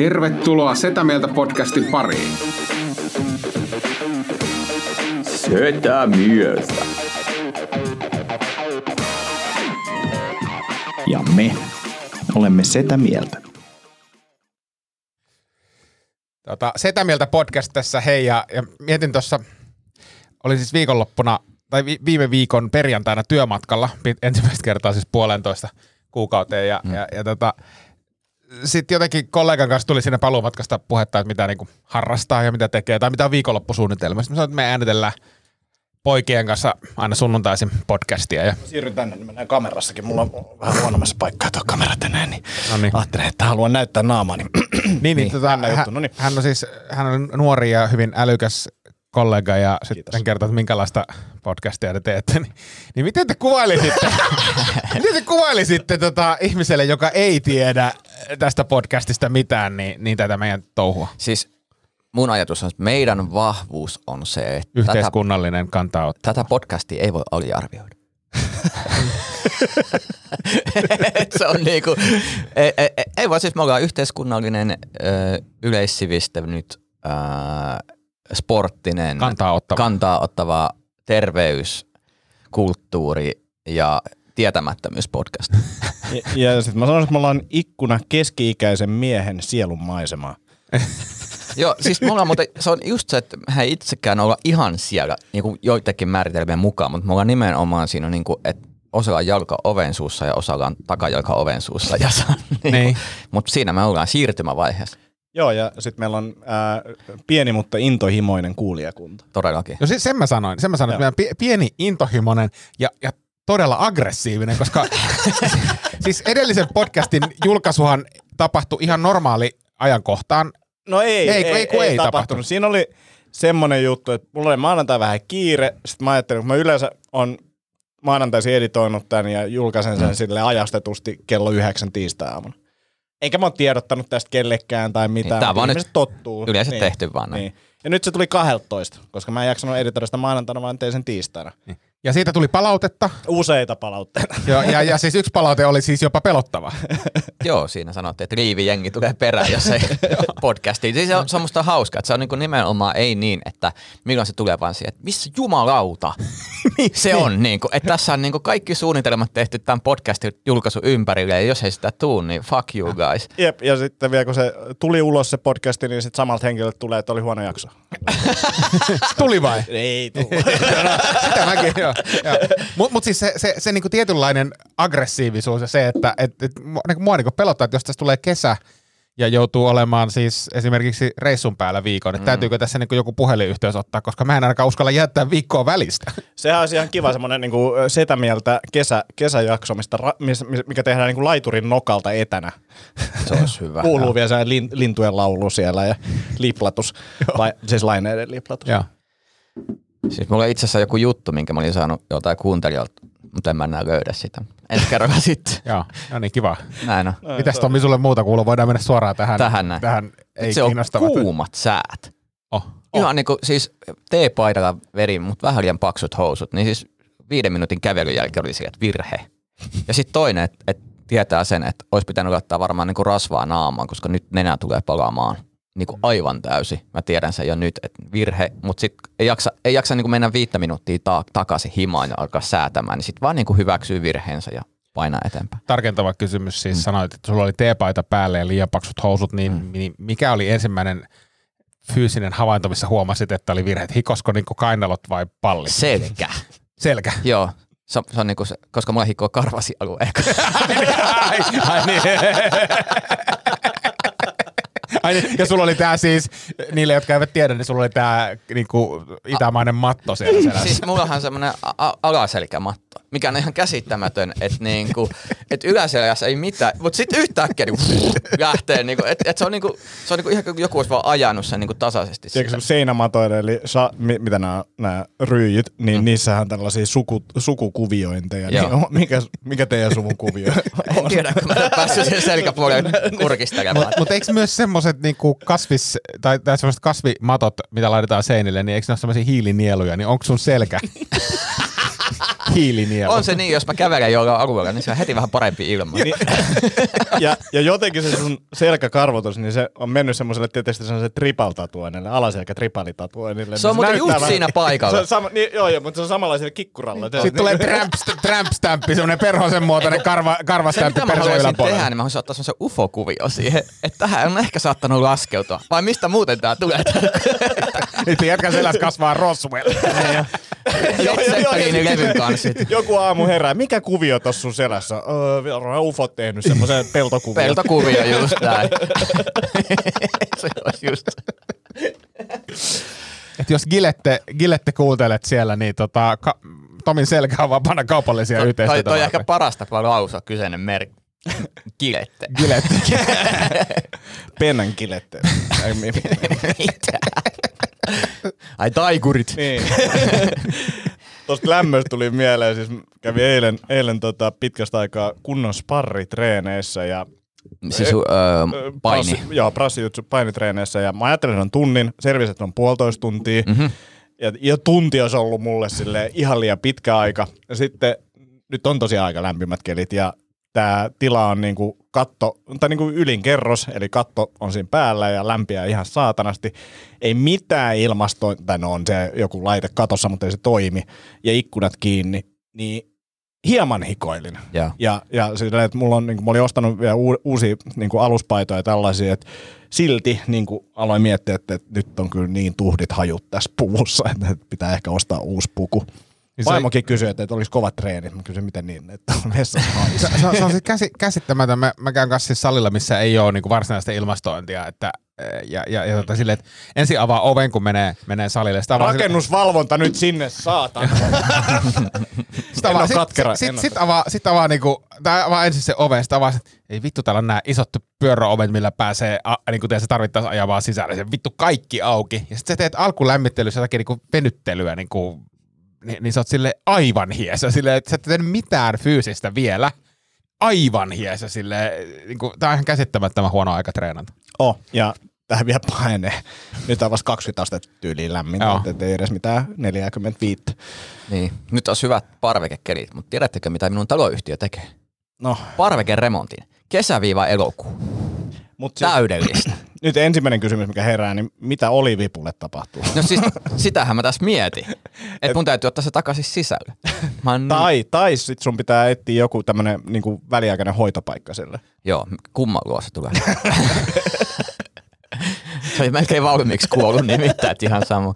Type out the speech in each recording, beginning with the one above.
Tervetuloa Setä Mieltä podcastin pariin. Setä mieltä. Ja me olemme Setä Mieltä. Tota, Setä Mieltä podcast tässä, hei, ja, ja mietin tuossa, oli siis viikonloppuna, tai vi, viime viikon perjantaina työmatkalla, ensimmäistä kertaa siis puolentoista kuukauteen, ja, mm. ja, ja tota, sitten jotenkin kollegan kanssa tuli siinä paluumatkasta puhetta, että mitä niinku harrastaa ja mitä tekee, tai mitä on viikonloppusuunnitelma. Sitten mä sanoin, että me äänitellään poikien kanssa aina sunnuntaisin podcastia. Ja... Siirryn tänne, niin mennään kamerassakin. Mulla on vähän huonommassa paikkaa tuo kamera tänään, niin, No niin. ajattelin, että haluan näyttää naamani. Niin, niin, tota, jännä hän, juttu, no niin. hän, on siis hän on nuori ja hyvin älykäs kollega ja sitten kertoo, että minkälaista podcastia te teette. Niin, niin miten te kuvailisitte, miten te kuvailisitte tota, ihmiselle, joka ei tiedä tästä podcastista mitään, niin, niin tätä meidän touhua? Siis mun ajatus on, että meidän vahvuus on se, että tätä, Yhteiskunnallinen kantaa ottaa. tätä podcastia ei voi aliarvioida. Se on niinku, ei, ei, ei vaan siis me ollaan yhteiskunnallinen, ö, yleissivistänyt, ö, sporttinen, Kantaa ottava. kantaa ottava terveys, kulttuuri ja tietämättömyyspodcast. Ja, ja sitten mä sanoisin, että me ollaan ikkuna keski-ikäisen miehen sielun maisemaa. Joo, siis mulla on muuten, se on just se, että me ei itsekään olla ihan siellä niin kuin joidenkin määritelmien mukaan, mutta me ollaan nimenomaan siinä, niin kuin, että osalla on jalka oven suussa ja osalla on takajalka oven suussa. Ja se on, niin Niin. kuin, mutta siinä me ollaan siirtymävaiheessa Joo, ja sitten meillä on ää, pieni, mutta intohimoinen kuulijakunta. todellakin. No siis sen mä sanoin, sen mä sanoin, että meidän pie- pieni, intohimoinen ja, ja todella aggressiivinen, koska siis edellisen podcastin julkaisuhan tapahtui ihan normaali ajankohtaan. No ei, Ei, kun- ei, kun ei tapahtunut. Siinä oli semmoinen juttu, että mulla oli maanantai vähän kiire, sitten mä ajattelin, kun mä yleensä on maanantaisin editoinut tämän ja julkaisen sen mm. sille ajastetusti kello yhdeksän tiistai-aamuna. Eikä mä oon tiedottanut tästä kellekään tai mitään. Niin, tää vaan nyt tottuu. yleensä tehty vaan. Niin. Ja nyt se tuli 12, koska mä en jaksanut editoida sitä maanantaina, vaan tein sen tiistaina. Ja siitä tuli palautetta. Useita palautteita. Ja, ja, ja siis yksi palaute oli siis jopa pelottava. Joo, siinä sanottiin, että riivijengi tulee perään, jos ei podcastiin. Siis se on, se on musta hauskaa, että se on niin nimenomaan ei niin, että milloin se tulee vaan siihen, että missä jumalauta se on. Niin kuin, että tässä on niin kuin kaikki suunnitelmat tehty tämän podcastin julkaisu ympärille, ja jos ei sitä tuu, niin fuck you guys. Jep, ja sitten vielä kun se tuli ulos se podcasti, niin sitten samalta henkilöltä tulee, että oli huono jakso. Tuli vai? Ei tullut. Sitä mäkin, joo. Joo. Mutta mut siis se, se, se niinku tietynlainen aggressiivisuus ja se, että et, et, mua, niinku, mua niinku pelottaa, että jos tässä tulee kesä ja joutuu olemaan siis esimerkiksi reissun päällä viikon, että mm. täytyykö tässä niinku joku puhelinyhteys ottaa, koska mä en ainakaan uskalla jättää viikkoa välistä. Sehän olisi ihan kiva semmoinen niin kuin setämieltä kesä, kesäjakso, mistä, mikä tehdään niin kuin laiturin nokalta etänä. Se olisi hyvä. Kuuluu vielä se lin, lintujen laulu siellä ja liplatus, Lai, siis laineiden liplatus. Joo. Siis mulla on itse asiassa joku juttu, minkä mä olin saanut joltain kuuntelijalta, mutta en mä enää löydä sitä. Ensi kerralla sitten. Joo, no niin, kiva. Näin on. Mitäs Tommi sulle muuta kuuluu? Voidaan mennä suoraan tähän. Tähän näin. Tähän ei se on kuumat säät. Oh. Ihan niinku siis T-paidalla veri, mutta vähän liian paksut housut. Niin siis viiden minuutin kävelyn jälkeen oli sille, että virhe. Ja sitten toinen, että et tietää sen, että olisi pitänyt laittaa varmaan niinku rasvaa naamaan, koska nyt nenä tulee palaamaan niinku aivan täysi. Mä tiedän sen jo nyt, että virhe, mutta sitten ei jaksa, ei jaksa niinku mennä viittä minuuttia ta- takaisin himaan ja alkaa säätämään, niin sitten vaan niinku hyväksyy virheensä ja painaa eteenpäin. Tarkentava kysymys, siis mm. sanoit, että sulla oli teepaita päälle ja liian paksut housut, niin, mm. niin mikä oli ensimmäinen fyysinen havainto, missä huomasit, että oli virheet? Hikosko niin kainalot vai pallit? Selkä. Selkä. Joo. Se, se on niinku se, koska mulla hikoo karvasialue. ai, ai niin. Ai niin, ja sulla oli tää siis, niille jotka eivät tiedä, niin sulla oli tää niinku itämainen matto siellä selässä. siis mullahan on semmonen a- alaselkämatto. mikä on ihan käsittämätön, että niinku, et yläselässä ei mitään, mutta sitten yhtäkkiä niinku, lähtee, niinku, että et se on, niinku, se on niinku ihan kuin joku olisi vaan ajanut sen niinku tasaisesti. Tiedätkö, seinämatoille, eli sa, mi, mitä nämä, nämä ryijyt, niin mm. niissähän on tällaisia suku, sukukuviointeja. Joo. Niin, on- mikä, mikä teidän suvun kuvio En tiedä, kun mä en päässyt sen selkäpuolen kurkistelemaan. Mutta mut eikö myös semmoiset niinku kasvis, tai, tai semmoiset kasvimatot, mitä laitetaan seinille, niin eikö ne ole semmoisia hiilinieluja, niin onko sun selkä hiilinielu? On se niin, jos mä kävelen jollain alueella, niin se on heti vähän parempi ilma. Niin, ja, ja jotenkin se sun selkäkarvotus, niin se on mennyt semmoiselle tietysti semmoiselle tripal-tatuoinnille, alaselkä tripalitatuoinnille. Se on muuten just siinä paikalla. Se on sama, niin, joo, joo, mutta se on samanlaiselle kikkuralle. Sitten tulee tramp, tramp stampi, semmoinen perhosen muotoinen karva, Se, karvastämppi perseen yläpuolella. tehdä, niin mä haluaisin ottaa semmoisen ufo-kuvio siihen, että tähän on ehkä saattanut laskeutua. Vai mistä muuten tää tulee? Nyt jätkä selässä kasvaa Roswell. Led Zeppelinin levyn kanssa. Joku aamu herää, mikä kuvio tossa sun selässä? Öö, on ufot tehnyt semmoisen peltokuvion. Peltokuvio just näin. se olisi just. Et jos Gilette, Gilette kuuntelet siellä, niin tota, ka, Tomin selkä on vapaana kaupallisia Toi, yhteistyötä. toi varten. ehkä parasta, kun lausua kyseinen merkki. Kilette. Gillette. Pennan. Ai, mi- Mitä? Ai taikurit. niin. Tuosta lämmöstä tuli mieleen, siis kävin eilen, eilen tota pitkästä aikaa kunnon sparritreeneissä ja Siis öö, paini. Prassi, joo, prassijutsu painitreeneissä ja mä ajattelin, että on tunnin, serviset on puolitoista tuntia. Mm-hmm. Ja, ja tunti olisi ollut mulle sille ihan liian pitkä aika. Ja sitten nyt on tosiaan aika lämpimät kelit ja tämä tila on niinku katto, tai niinku ylinkerros, eli katto on siinä päällä ja lämpiää ihan saatanasti. Ei mitään ilmasto, tai no on se joku laite katossa, mutta ei se toimi, ja ikkunat kiinni, niin hieman hikoilin. Joo. Ja, ja silleen, että mulla on, niin kuin, mä olin ostanut vielä uu, uusia niin kuin aluspaitoja ja tällaisia, että silti niin kuin, aloin miettiä, että, että nyt on kyllä niin tuhdit hajut tässä puvussa, että pitää ehkä ostaa uusi puku. Niin se- Vaimokin kysyi, että, että olisi kovat treenit. Mä kysyin, miten niin, että on vessassa haisee. se, on, se on siis käsi, käsittämätön. Mä, mä käyn kanssa siis salilla, missä ei ole niinku varsinaista ilmastointia. Että, ja, ja, ja tota, silleen, että ensin avaa oven, kun menee, menee salille. Sitä Rakennusvalvonta nyt sinne, saatana. Sitä avaa, sit, katkera, sit, sit, sit avaa, sit avaa, niinku, tää avaa ensin se oven, sit avaa, ei vittu, täällä on nämä isot pyöröovet, millä pääsee, a, niinku se tarvittaessa ajaa vaan sisälle. Se vittu kaikki auki. Ja sit sä teet alkulämmittelyssä jotakin niinku venyttelyä, niinku, niin, niin sä oot sille aivan hiessä, sille, että sä et tehnyt mitään fyysistä vielä. Aivan hiessä, sille, niinku, tää on ihan käsittämättömän huono aika treenata. oh, ja tähän vielä pahenee. Nyt on vasta 20 astetta tyyliin lämmin, Joo. että ei edes mitään 45. Niin. Nyt on hyvät parvekekelit, mutta tiedättekö mitä minun taloyhtiö tekee? No, Parvekeremontin. Kesäviiva-elokuu. mutta siis, Täydellistä. Nyt ensimmäinen kysymys, mikä herää, niin mitä oli vipulle tapahtuu? No siis sitähän mä tässä mietin. Että mun täytyy ottaa se takaisin sisälle. Mä oon, Tai, tai sit sun pitää etsiä joku tämmönen niinku väliaikainen hoitopaikka sille. Joo, kumman luo se tulee. se oli melkein valmiiksi kuollut nimittäin, että ihan sama.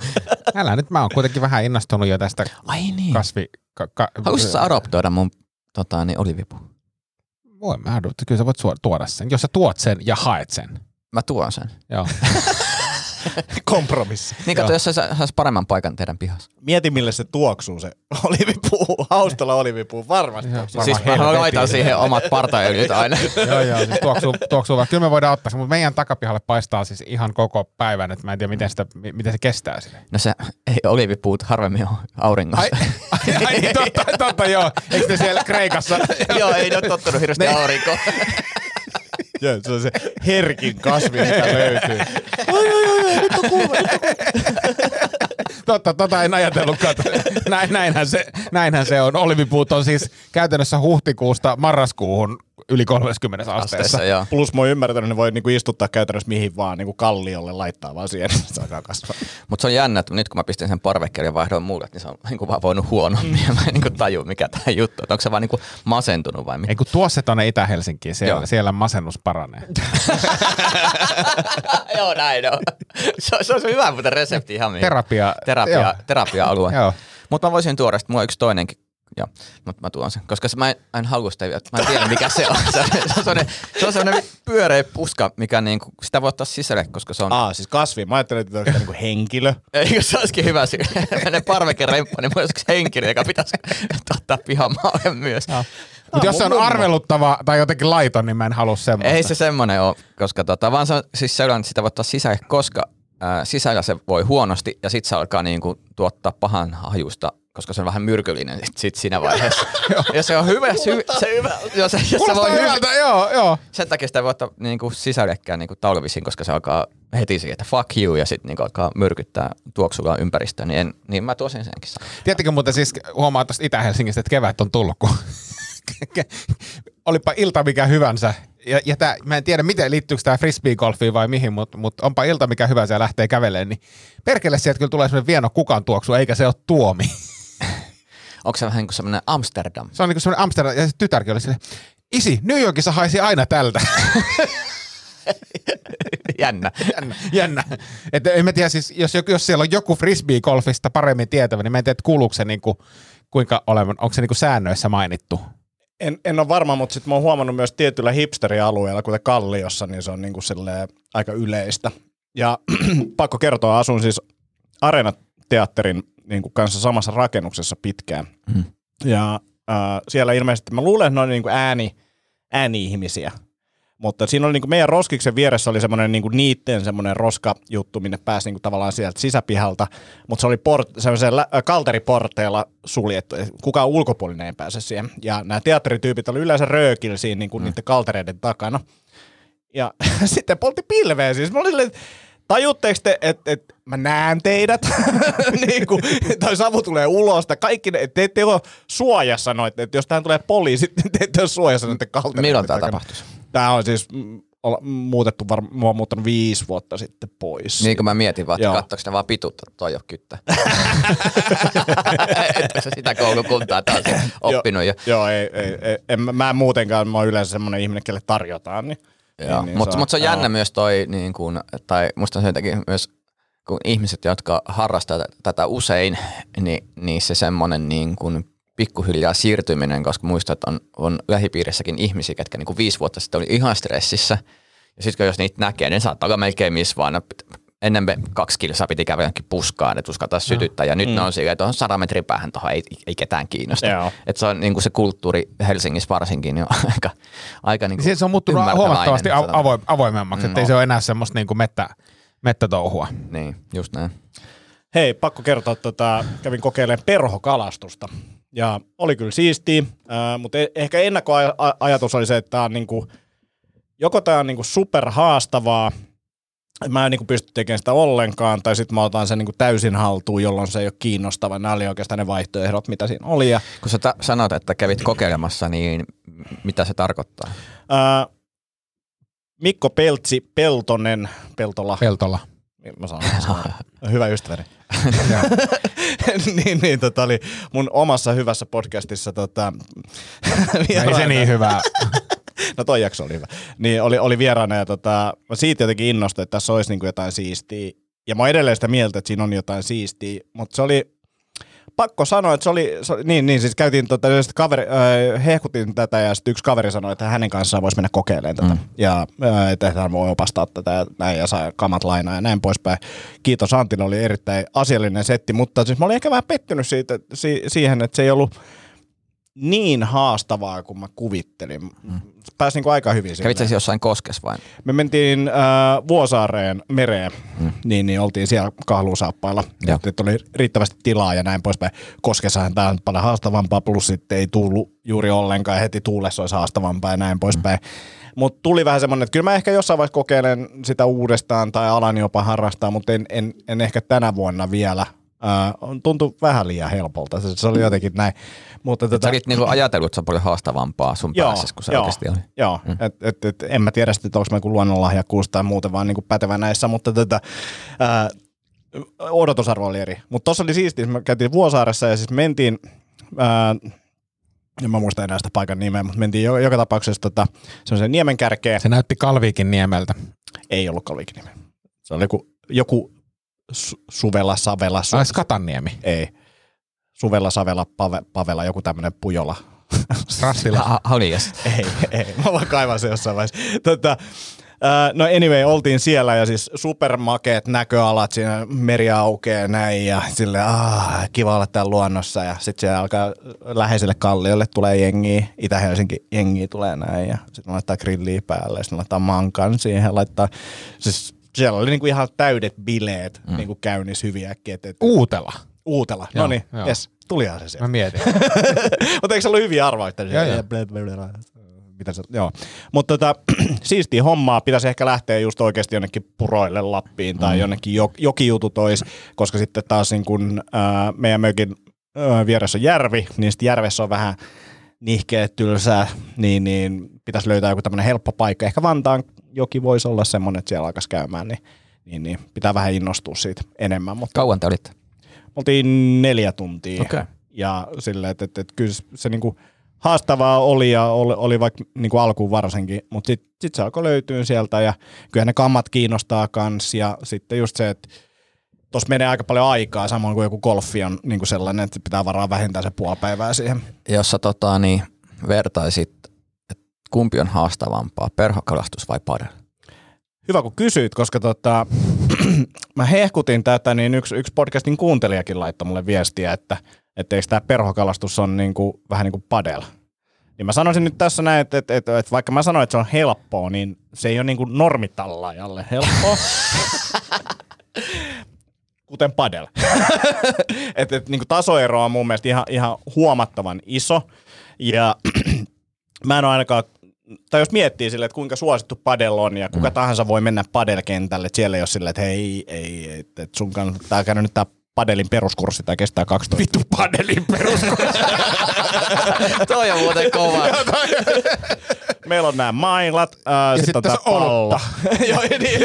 Älä nyt, mä oon kuitenkin vähän innostunut jo tästä Ai niin. kasvi... Ka, ka, Haluaisitko sä adoptoida mun tota, niin olivipu? Voi mä adoptoida. Kyllä sä voit tuoda sen. Jos sä tuot sen ja haet sen. Mä tuon sen. Joo. Kompromissi. Niin kato, jos sä sais paremman paikan teidän pihassa. Mieti, mille se tuoksuu se olivipuu. Haustalla olivipuu, varmasti. Joo, varmaan Siis mä laitan siihen omat partaöljyt aina. joo, joo, siis tuoksuu, tuoksuu vaan. Kyllä me voidaan ottaa se, mutta meidän takapihalle paistaa siis ihan koko päivän, että mä en tiedä, miten, sitä, mi- miten se kestää sille. No se ei olivipuut harvemmin ole auringossa. Ai, ai, ai niin, totta, totta, joo. Eikö ne siellä Kreikassa? Joo, ei ne ole tottunut hirveästi aurinkoon. Joo, se on se herkin kasvi, mitä löytyy. Totta, tota en ajatellutkaan. Näin, näinhän, se, näinhän se on. Olivipuut on siis käytännössä huhtikuusta marraskuuhun yli 30 asteessa. Asteessa, joo. Plus mä oon ymmärtänyt, että ne voi niinku istuttaa käytännössä mihin vaan, niinku kalliolle laittaa vaan siihen, niin se alkaa kasvaa. Mutta se on jännä, että nyt kun mä pistin sen parvekkeelle ja vaihdoin mulle, niin se on niin kuin vaan voinut huonommin ja mä en niin taju, mikä tämä juttu on. Onko se vaan niin kuin masentunut vai Ei mitä? kun tuo se tonne Itä-Helsinkiin, siellä, Joo. siellä masennus paranee. Joo, näin on. Se on, se on se hyvä muuten resepti ihan mihin. Terapia. Terapia, terapia-alue. Joo. Mutta mä voisin tuoda, että mulla on yksi toinenkin Joo, mutta mä tuon sen. Koska se, mä en, en halua sitä vielä. Mä en tiedä mikä se on. Se on, se on, sellainen, se on sellainen pyöreä puska, mikä niinku, sitä voi ottaa sisälle, koska se on... Aa, siis kasvi. Mä ajattelin, että tämä niinku henkilö. Eikö se olisikin hyvä se menee parvekeremppa, niin mulla olisi henkilö, joka pitäisi ottaa pihamaalle myös. No. Mutta jos se on arveluttava tai jotenkin laiton, niin mä en halua semmoista. Ei se semmoinen ole, koska tota, vaan se on siis sellainen, että sitä voi ottaa sisälle, koska ää, sisällä se voi huonosti ja sitten se alkaa niinku tuottaa pahan hajusta koska se on vähän myrkyllinen sit, sit siinä vaiheessa. ja se on hyvä, sy- se, jos, jos se Kuulostaa voi hyvältä, joo, joo. sen takia sitä ei voi ottaa niinku sisällekään niinku talvisin, koska se alkaa heti siihen, että fuck you, ja sitten niinku alkaa myrkyttää tuoksulla ympäristöä, niin, en, niin mä tuosin senkin. Tiedättekö muuten siis, huomaa tuosta Itä-Helsingistä, että kevät on tullut, kun olipa ilta mikä hyvänsä. Ja, ja tää, mä en tiedä, miten liittyykö tämä frisbee-golfiin vai mihin, mutta mut onpa ilta mikä hyvänsä ja lähtee kävelemään, niin perkele sieltä kyllä tulee semmoinen vieno kukan tuoksu, eikä se ole tuomi. Onko se vähän kuin semmoinen Amsterdam? Se on niin kuin semmoinen Amsterdam, ja se tytärkin oli silleen, isi, New Yorkissa haisi aina tältä. Jännä. jännä. jännä. Että en mä tiedä, siis, jos, jos siellä on joku frisbee-golfista paremmin tietävä, niin mä en tiedä, että kuuluuko se niin kuin, kuinka olevan, onko se niin kuin säännöissä mainittu. En, en ole varma, mutta sitten mä oon huomannut myös tietyllä hipsterialueella, kuten Kalliossa, niin se on niinku aika yleistä. Ja pakko kertoa, asun siis Arena-teatterin niinku kanssa samassa rakennuksessa pitkään. Mm. Ja äh, siellä ilmeisesti, mä luulen, että ne on niinku ääni, ääni-ihmisiä. Mutta siinä oli niinku meidän roskiksen vieressä oli semmoinen niinku niitten semmoinen roskajuttu, minne pääsi niinku tavallaan sieltä sisäpihalta, mutta se oli port, semmoisen lä- kalteriporteilla suljettu, et kukaan ulkopuolinen ei pääse siihen. Ja nämä teatterityypit oli yleensä röökillä siinä niinku mm. niiden kaltereiden takana. Ja sitten poltti pilveä siis. Mä olin silleen, että tajutteko te, että et, mä näen teidät, niin kuin, tai savu tulee ulos, tai kaikki, ne, te ette ole suojassa noita, että jos tähän tulee poliisi, te ette ole suojassa noiden kaltereiden Milloin tämä tapahtuisi? Tämä on siis mm, olla- muutettu, var, mä oon muuttanut viisi vuotta sitten pois. Niin kuin mä mietin vaan, että Joo. katsoiko ne vaan pituutta, toi on kyttä. että se sitä koulukuntaa taas oppinut jo. Joo, ei, ei, ei, en, mä- mä en muutenkaan, mä oon yleensä semmoinen ihminen, kelle tarjotaan. Niin, Joo, niin, niin mutta mut se on jännä myös toi, niin kun, tai musta jotenkin myös, kun ihmiset, jotka harrastaa tä- tätä usein, niin, niin se semmoinen niin kun pikkuhiljaa siirtyminen, koska muistan, että on, on lähipiirissäkin ihmisiä, ketkä niin kuin viisi vuotta sitten oli ihan stressissä, ja sitten jos niitä näkee, niin saattaa olla melkein missä vaan, ennen me kaksi kilsaa piti kävellä jonnekin puskaan, että uskaltaa sytyttää, ja nyt mm. ne on silleen, että on sadan metrin päähän tuohon, ei, ei ketään kiinnosta. Joo. Että se on niin kuin se kulttuuri Helsingissä varsinkin, niin on aika, aika niin kuin Siis se on muuttunut huomattavasti sanotaan. avo, avoim, avoimemmaksi, että ei No. se ole enää semmoista niin kuin mettä, mettätouhua. Niin, just näin. Hei, pakko kertoa, tota, kävin kokeilemaan perhokalastusta. Ja oli kyllä siistiä, äh, mutta e- ehkä ennakkoajatus oli se, että tämä on niinku, joko tämä on niinku super haastavaa, että mä en niinku pysty tekemään sitä ollenkaan, tai sitten mä otan sen niinku täysin haltuun, jolloin se ei ole kiinnostava. Nämä oli oikeastaan ne vaihtoehdot, mitä siinä oli. Ja, Kun sä ta- sanot, että kävit kokeilemassa, niin mitä se tarkoittaa? ää, Mikko Peltsi, Peltonen, Peltola, mä sanon, mä sanon. hyvä ystäväni. niin, niin tota oli mun omassa hyvässä podcastissa tota, Ei se niin hyvää. No toi jakso oli hyvä. Niin oli, oli vieraana ja tota, mä siitä jotenkin innostuin, että tässä olisi niinku jotain siistiä. Ja mä oon edelleen sitä mieltä, että siinä on jotain siistiä, mutta se oli, pakko sanoa, että se oli, se oli niin, niin siis käytiin, tota, kaveri, äh, hehkutin tätä ja sitten yksi kaveri sanoi, että hänen kanssaan voisi mennä kokeilemaan tätä. Mm. Ja äh, että hän voi opastaa tätä ja näin ja saa kamat lainaa ja näin poispäin. Kiitos Antin, oli erittäin asiallinen setti, mutta siis mä olin ehkä vähän pettynyt siitä, si- siihen, että se ei ollut niin haastavaa kuin mä kuvittelin. Mm. Pääsi niinku aika hyvin sinne. sä jossain koskes vai? Me mentiin äh, Vuosaareen mereen, mm. niin, niin oltiin siellä. Että, että oli riittävästi tilaa ja näin poispäin. Koskessahan tämä on paljon haastavampaa, plus sitten ei tullut juuri ollenkaan. Heti tuulessa olisi haastavampaa ja näin poispäin. Mm. Mutta tuli vähän semmoinen, että kyllä mä ehkä jossain vaiheessa kokeilen sitä uudestaan tai alan jopa harrastaa, mutta en, en, en ehkä tänä vuonna vielä. Äh, tuntui vähän liian helpolta, se, se oli jotenkin näin. Mutta Sä olit niinku ajatellut, että se on paljon haastavampaa sun päässä, kun se oikeasti oli. Joo, mm. et, et, et, en mä tiedä sitten, että onko mä joku luonnonlahjakkuus tai muuten vaan niinku pätevä näissä, mutta tätä, ää, odotusarvo oli eri. Mutta tuossa oli siistiä, me käytiin Vuosaaressa ja siis mentiin, ää, en mä muista enää sitä paikan nimeä, mutta mentiin jo, joka tapauksessa tota, semmoiseen niemen kärkeen. Se näytti Kalviikin niemeltä. Ei ollut Kalvikin nime. Se oli joku, joku su- Suvela, Savela, su- Ai Skatanniemi. ei. Suvella, Savela, Pave, Pavela, joku tämmöinen pujola. Rassila. Ha- Halias. ei, ei, mä vaan kaivan se jossain vaiheessa. Tota, Uh, no anyway, oltiin siellä ja siis supermakeet näköalat, siinä meri aukeaa näin ja sille ah, kiva olla täällä luonnossa ja sitten siellä alkaa läheiselle kalliolle tulee jengi, Itä-Helsinki jengi tulee näin ja sitten laittaa grilliä päälle ja sitten laittaa mankan siihen laittaa, siis siellä oli niinku ihan täydet bileet mm. niinku käynnissä hyviä äkkiä. Et, et, Uutela. Uutela, Joo, no niin, jes, tulihan se sieltä. Mä mietin. Mutta eikö se ollut hyviä joo. Mitä se, joo. Mutta tota, siistiä hommaa. Pitäisi ehkä lähteä just oikeasti jonnekin puroille Lappiin tai jonnekin jo, jokijutut ois, koska sitten taas niin kun, ää, meidän mökin ää, vieressä on järvi, niin sitten järvessä on vähän nihkeä, tylsää, niin, niin pitäisi löytää joku tämmöinen helppo paikka. Ehkä Vantaan joki voisi olla semmoinen, että siellä alkaisi käymään, niin, niin, niin pitää vähän innostua siitä enemmän. Mutta Kauan te olitte? oltiin neljä tuntia. Okei. Ja silleen, että, että, että kyllä se niinku haastavaa oli ja oli, oli vaikka niinku alkuun varsinkin, mutta sitten sit se alkoi löytyä sieltä ja kyllä ne kammat kiinnostaa kans ja sitten just se, että tuossa menee aika paljon aikaa, samoin kuin joku golfi on niinku sellainen, että pitää varaa vähintään se puoli päivää siihen. Jos sä tota, niin, vertaisit, kumpi on haastavampaa, perhokalastus vai padel? Hyvä kun kysyit, koska tota, mä hehkutin tätä, niin yksi, yksi podcastin kuuntelijakin laittoi mulle viestiä, että eikö tämä perhokalastus on niinku, vähän niin kuin padel. Niin mä sanoisin nyt tässä näin, että, että, että, että vaikka mä sanoin, että se on helppoa, niin se ei ole niin kuin normitallaajalle helppoa. Kuten padel. että et, niin kuin tasoero on mun mielestä ihan, ihan huomattavan iso. Ja mä en ole ainakaan tai jos miettii sille, että kuinka suosittu padel on ja kuka mm. tahansa voi mennä padelkentälle, että siellä ei ole silleen, että hei, ei, että et sun kannattaa käydä nyt tää padelin peruskurssi, tai kestää 12. Vittu padelin peruskurssi. Toi on muuten kova. Meillä on nämä mailat, äh, sitten sit on tää on pallo. olutta. Joo, ja niin,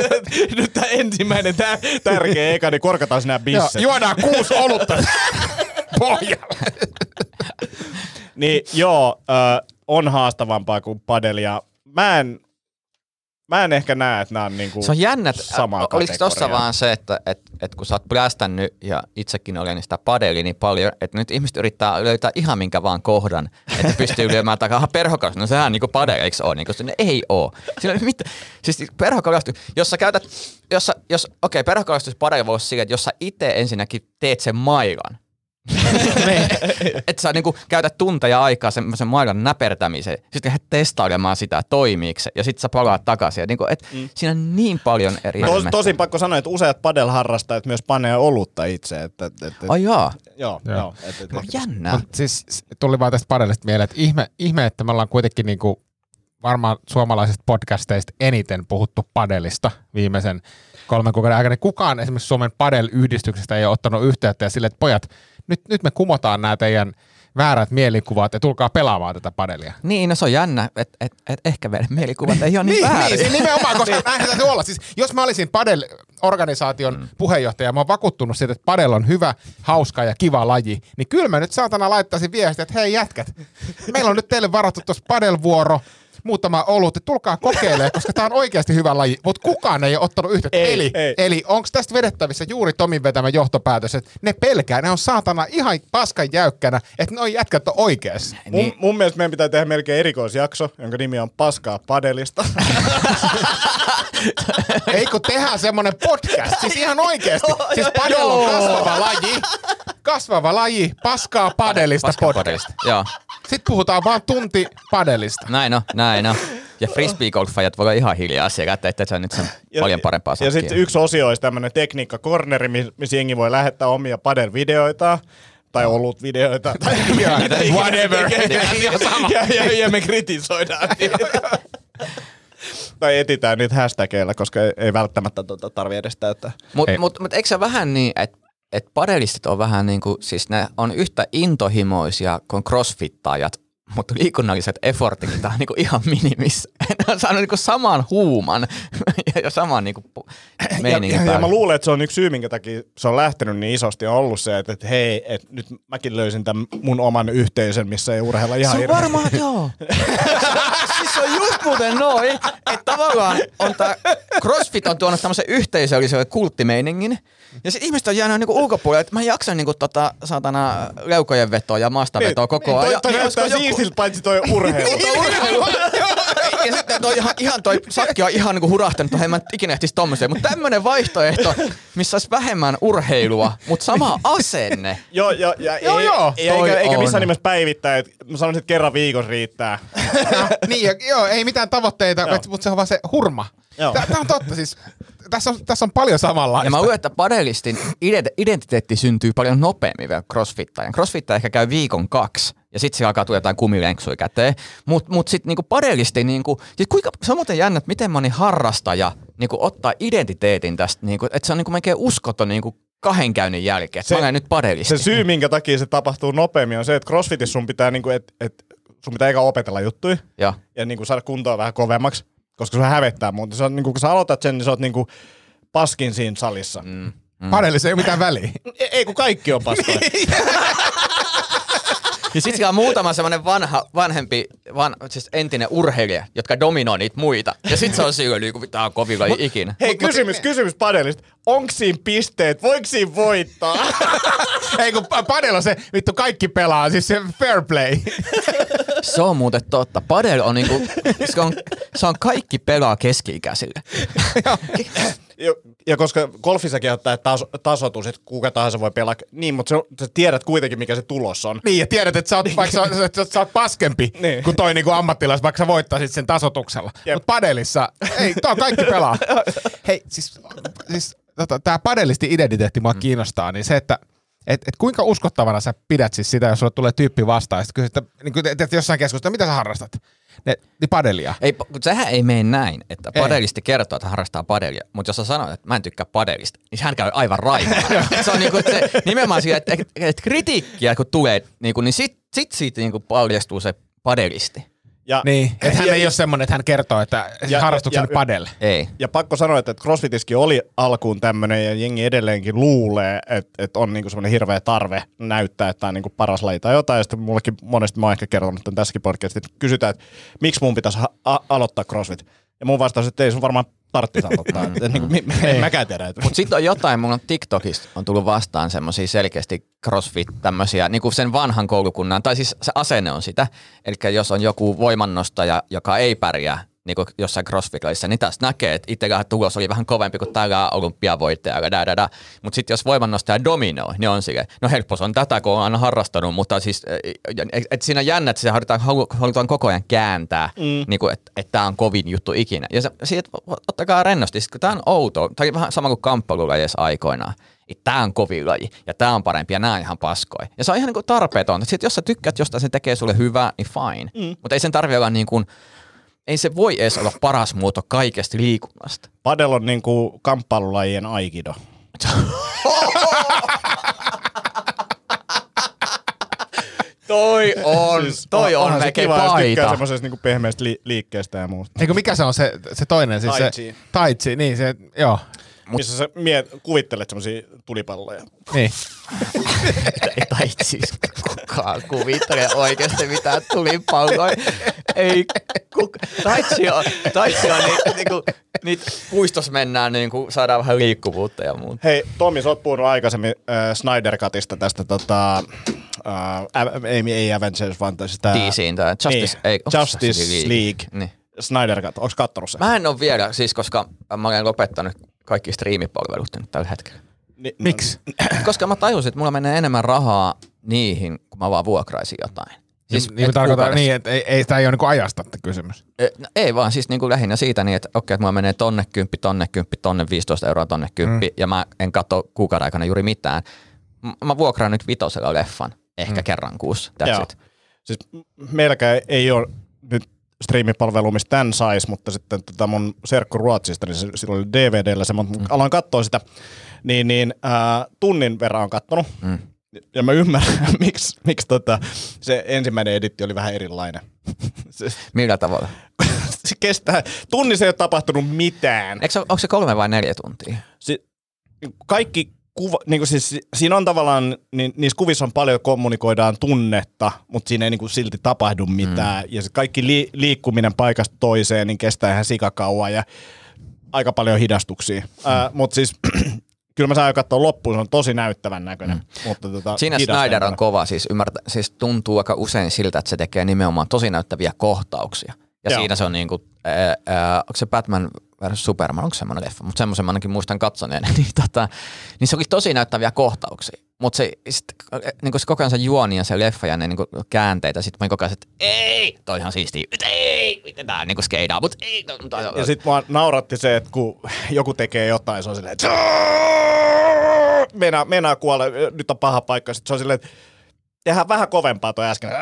nyt tämä ensimmäinen tää, tärkeä eka, niin korkataan nämä bisset. juodaan kuusi olutta pohjalla. Niin joo, äh, on haastavampaa kuin padel ja mä en, mä en ehkä näe, että nämä on niinku Se on jännä, oliko tossa kategoriaa. vaan se, että et, et kun sä oot plästännyt ja itsekin olen sitä padelia niin paljon, että nyt ihmiset yrittää löytää ihan minkä vaan kohdan, että pystyy lyömään takaa perhokalastus. No sehän on niinku padel, eikö se ole? Niinku, se ei oo. Sillä ei mitään. Siis perhokalastus, jos sä käytät, jos, sä, jos okei, okay, perhokalastus padel voisi sillä, että jos sä itse ensinnäkin teet sen mailan, että sä niinku käytät tunteja aikaa semmoisen mailan näpertämiseen, sitten lähdet testailemaan sitä, toimiiko se, ja sitten sä palaat takaisin. Ja niinku, et mm. Siinä on niin paljon eri Tos, elementtejä. tosin pakko sanoa, että useat padelharrastajat myös panee olutta itse. Että, että, että, Ai jaa, joo, Joo. joo. Että, että, no, että, jännää. Mut siis tuli vaan tästä padelista mieleen, että ihme, ihme, että me ollaan kuitenkin niinku varmaan suomalaisista podcasteista eniten puhuttu padelista viimeisen kolmen kuukauden aikana. Kukaan esimerkiksi Suomen padel-yhdistyksestä ei ole ottanut yhteyttä ja silleen, että pojat, nyt, nyt me kumotaan nämä teidän väärät mielikuvat ja tulkaa pelaamaan tätä padelia. Niin, no se on jännä, että et, et ehkä meidän mielikuvat ei ole niin, Niin, väärin. niin, nimenomaan, koska näinhän täytyy olla. Siis, jos mä olisin Padel-organisaation mm. puheenjohtaja ja mä oon vakuuttunut siitä, että Padel on hyvä, hauska ja kiva laji, niin kyllä mä nyt saatana laittaisin viestiä, että hei jätkät, meillä on nyt teille varattu tuossa Padel-vuoro, muutama olut, että tulkaa kokeilemaan, koska tämä on oikeasti hyvä laji, mutta kukaan ei ole ottanut yhteyttä. Ei, eli ei. eli onko tästä vedettävissä juuri Tomin vetämä johtopäätös, että ne pelkää, ne on saatana ihan paskan jäykkänä, että noi jätkät on oikeassa. Mun, mun mielestä meidän pitää tehdä melkein erikoisjakso, jonka nimi on Paskaa padelista. Ei kun tehdään semmonen podcast, siis ihan oikeesti. Siis padel on kasvava laji. Kasvava laji, paskaa padelista Paskan podcast. padelista. Joo, Sitten puhutaan vaan tunti padelista. näin on, näin on. Ja frisbee-golfajat voi olla ihan hiljaa siellä, että ette sä nyt sen paljon parempaa Ja sakkia. sitten yksi osio olisi tämmöinen tekniikka-corneri, mi- missä jengi voi lähettää omia padel-videoita tai olut-videoita. Tai Whatever. ja, ja, ja, me kritisoidaan tai etitään niitä hashtageilla, koska ei, välttämättä tota tarvi edes täyttää. Mutta mut, mut eikö se vähän niin, että et padelistit on vähän niin kuin, siis ne on yhtä intohimoisia kuin crossfittaajat, mutta liikunnalliset effortitkin on niinku ihan minimissä. Ne on saanut niinku saman huuman ja, ja saman niinku Ja, meiningin ja, ja päälle. mä luulen, että se on yksi syy, minkä takia se on lähtenyt niin isosti, on ollut se, että, että hei, että nyt mäkin löysin tämän mun oman yhteisön, missä ei urheilla ihan Se on hirveästi. varmaan, joo. siis se on just muuten noin, että tavallaan on tää CrossFit on tuonut tämmöisen yhteisöllisen kulttimeiningin. Ja sitten ihmiset on jäänyt niinku ulkopuolelle, että mä en jaksa niinku tota, saatana leukojen vetoa ja maastavetoa koko ajan. Toi, toi Ja näyttää olisiko siistiltä, paitsi toi urheilu. ja sitten toi ihan, ihan toi sakki on ihan niinku hurahtanut, että hei mä en ikinä ehtisi tommoseen. Mutta tämmönen vaihtoehto, missä olisi vähemmän urheilua, mutta sama asenne. Joo, joo, ja Joo, ei, joo. ei, eikä, eikä on. missään nimessä päivittäin. että Mä sanoisin, että kerran viikossa riittää. niin, ja, joo, ei mitään tavoitteita, mutta se on vaan se hurma. Tämä on totta, siis tässä on, tässä on paljon samanlaista. Ja mä luulen, että padelistin ident- identiteetti syntyy paljon nopeammin vielä crossfittajan. Crossfittaja ehkä käy viikon kaksi ja sitten se alkaa tulla jotain kumilenksuja käteen. Mutta mut sitten niinku padelisti, niinku, sit kuinka, se on muuten jännä, että miten moni harrastaja niinku ottaa identiteetin tästä, niinku, että se on niinku melkein uskoton niinku kahden käynnin jälkeen, että Se- mä olen nyt padelisti. Se syy, minkä takia se tapahtuu nopeammin, on se, että CrossFitissa sun pitää, niinku, et, et, sun pitää eka opetella juttuja Joo. ja niinku, saada kuntoa vähän kovemmaksi, koska se hävettää muuten. Sä, oot niinku, kun sä aloitat sen, niin sä oot niinku, paskin siinä salissa. Mm. Padelissa ei ole mitään väliä. Ei, ei, kun kaikki on paskoja. Ja sitten siellä on muutama semmoinen vanha, vanhempi, van, siis entinen urheilija, jotka dominoi niitä muita. Ja sitten se on silloin, niin kuin, tää on kovin laji ikinä. Hei, kysymys, kysymys padelista. Onko siinä pisteet? Voiko siinä voittaa? ei kun pa- padel on se, vittu kaikki pelaa, siis se fair play. Se on muuten totta. Padel on niinku, se on, se on kaikki pelaa keski-ikäisille. ja, ja koska golfissakin ottaa taso, tasotus, että kuka tahansa voi pelaa, niin, mutta se, sä tiedät kuitenkin, mikä se tulos on. niin, ja tiedät, että sä oot, vaikka sä, sä, sä, sä oot paskempi Niin. kuin toi niinku ammattilais, vaikka sä voittaisit sen tasotuksella. Mutta padelissa, ei, on kaikki pelaa. Hei, siis, siis tota, tää padelisti identiteetti mua kiinnostaa, niin se, että et, et kuinka uskottavana sä pidät siis sitä, jos sulle tulee tyyppi vastaan, ja sit kysyt, että, niin kuin, että jossain keskustelussa, mitä sä harrastat? Ne, niin padelia. Ei, kun sehän ei mene näin, että Ei. padelisti kertoo, että harrastaa padelia, mutta jos sä sanot, että mä en tykkää padelista, niin hän käy aivan raivoa. se on niinku se, nimenomaan siihen, että, että, että kritiikkiä kun tulee, niinku, niin sit, sit siitä niinku paljastuu se padelisti. Ja, Niin, että hän ja, ei ole semmoinen, että hän kertoo, että ja- harrastukseni ja- padel. Ei. ja pakko sanoa, että CrossFitiskin oli alkuun tämmöinen ja jengi edelleenkin luulee, että, että on niinku semmoinen hirveä tarve näyttää, että tämä on niinku paras laji tai jotain. Ja sitten mullekin monesti mä oon ehkä kertonut tämän tässäkin podcastissa, että kysytään, että miksi mun pitäisi ha- a- aloittaa CrossFit. Ja mun vastaus, että ei sun varmaan tarvitsisi aloittaa. että, niinku, mi- mi- en mäkään tiedä. Mutta sitten on jotain, mulla on TikTokista on tullut vastaan semmoisia selkeästi crossfit tämmöisiä, niin kuin sen vanhan koulukunnan, tai siis se asenne on sitä, eli jos on joku voimannostaja, joka ei pärjää niin kuin jossain crossfit niin tästä näkee, että itsellähän tulos oli vähän kovempi kuin tällä olympiavoittajalla, mutta sitten jos voimannostaja dominoi, niin on silleen, no helppo se on tätä, kun on aina harrastanut, mutta siis, että et siinä on jännä, että se halutaan, halu- halutaan koko ajan kääntää, mm. niin kuin, että et tämä on kovin juttu ikinä. Ja se, siitä ottakaa rennosti, kun tämä on outo, tämä on vähän sama kuin kamppailulajissa aikoinaan, että tämä on kovin laji ja tämä on parempi ja nämä on ihan paskoi. Ja se on ihan niin kuin tarpeeton. Sitten jos sä tykkäät jostain, se tekee sulle hyvää, niin fine. Mm. Mutta ei sen tarvitse olla niin kuin, ei se voi edes olla paras muoto kaikesta liikunnasta. padel on niinku kamppailulajien aikido. Toi on, toi on onhan se melkein kiva, jos tykkää paita. semmoisesta niinku pehmeästä li- liikkeestä ja muusta. Eikö mikä se on se, se toinen? Siis Tai se, chi. tai chi, niin se, joo. Missä sä miet, kuvittelet semmoisia tulipalloja. Niin. Ei tai siis kukaan kuvittele oikeasti mitään tulipalloja. Ei, kuk... taitsi on, taitsi on niin, niinku, niitä puistossa mennään, niinku, saadaan vähän liikkuvuutta ja muuta. Hei, Tomi, sä oot puhunut aikaisemmin äh, Snyder Cutista tästä tota, äh, ei, ei Avengers, vaan tästä... DCin tai Justice, niin, ei, Justice Justice League. League? Niin. Snyder Cut, onko kattonut sen? Mä en ole vielä, siis koska mä olen lopettanut kaikki striimipalvelut nyt tällä hetkellä. Ni, Miksi? Koska mä tajusin, että mulla menee enemmän rahaa niihin, kun mä vaan vuokraisin jotain. Siis, niin tarkoitan niin, että ei, ei, tämä ei ole niinku ajasta kysymys. Ö, No, ei vaan, siis niin kuin lähinnä siitä niin, että okei, että mulla menee tonne kymppi, tonne kymppi, tonne 15 euroa, tonne kymppi, mm. ja mä en katso kuukauden aikana juuri mitään. M- Mä vuokraan nyt vitosella leffan, ehkä mm. kerran kuussa, that's Joo. it. Siis meilläkään ei ole nyt striimipalvelu, mistä tämän sais, mutta sitten tota mun serkku Ruotsista, niin se, sillä oli DVDllä se, mutta mm. aloin katsoa sitä, niin, niin äh, tunnin verran on kattonut. Mm. Ja mä ymmärrän, miksi, miksi tota, se ensimmäinen editti oli vähän erilainen. se, Millä tavalla? se kestää, tunnissa ei ole tapahtunut mitään. Eikö se, onko se kolme vai neljä tuntia? Se, kaikki kuva, niin kuin siis, si- siinä on tavallaan, niin, niissä kuvissa on paljon kommunikoidaan tunnetta, mutta siinä ei niin kuin silti tapahdu mitään. Mm. Ja se kaikki li, liikkuminen paikasta toiseen niin kestää ihan sikakauan. Ja aika paljon hidastuksia. Mm. Äh, Mutta siis kyllä mä saan katsoa loppuun, se on tosi näyttävän näköinen. Mm. Mutta tota, Siinä Snyder on kova, siis, ymmärtä, siis tuntuu aika usein siltä, että se tekee nimenomaan tosi näyttäviä kohtauksia. Ja Joo. siinä se on niinku, ää, ää, onko se Batman versus Superman, onko semmoinen leffa, mutta semmoisen mä ainakin muistan katsoneen, niin, tota, niin se oli tosi näyttäviä kohtauksia. Mutta se, sit, niinku se koko ajan se juoni ja se leffa ja ne niinku käänteitä, sit mä koko ajan, että ei, toi ihan siistiä, ei, miten tää niinku skeidaa, mutta ei. No, toi, Ja sit mua nauratti se, että kun joku tekee jotain, se on silleen, että meinaa, meinaa kuolla, nyt on paha paikka. Sitten se on silleen, että tehdään vähän kovempaa toi äsken.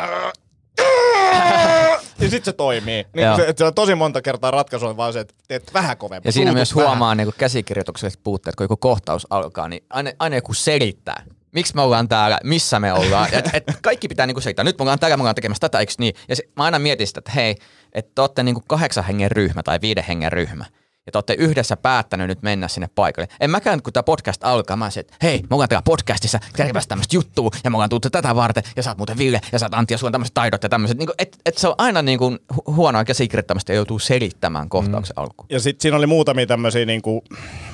Ja sit se toimii. Niin se, se on tosi monta kertaa ratkaisu on vaan se, että teet vähän kovempaa. Ja siinä myös vähän. huomaa niin käsikirjoitukselliset puutteet, kun joku kohtaus alkaa, niin aina, aina joku selittää. Miksi me ollaan täällä, missä me ollaan. Et, et kaikki pitää niinku selittää. Nyt me ollaan täällä, me ollaan tekemässä tätä, eikö niin? Ja se, mä aina mietin sitä, että hei, että te olette niinku kahdeksan hengen ryhmä tai viiden hengen ryhmä. Ja te olette yhdessä päättänyt nyt mennä sinne paikalle. En mäkään, kun tämä podcast alkaa, mä sanoin, että hei, me ollaan täällä podcastissa tekemässä tämmöistä juttua, ja me ollaan tullut tätä varten, ja sä oot muuten Ville, ja sä oot Antti, ja sulla on tämmöiset taidot ja tämmöiset. Niin että et se on aina niin kuin huonoa ja joutuu selittämään kohtauksen mm. alkuun. Ja sitten siinä oli muutamia tämmöisiä, niin kuin,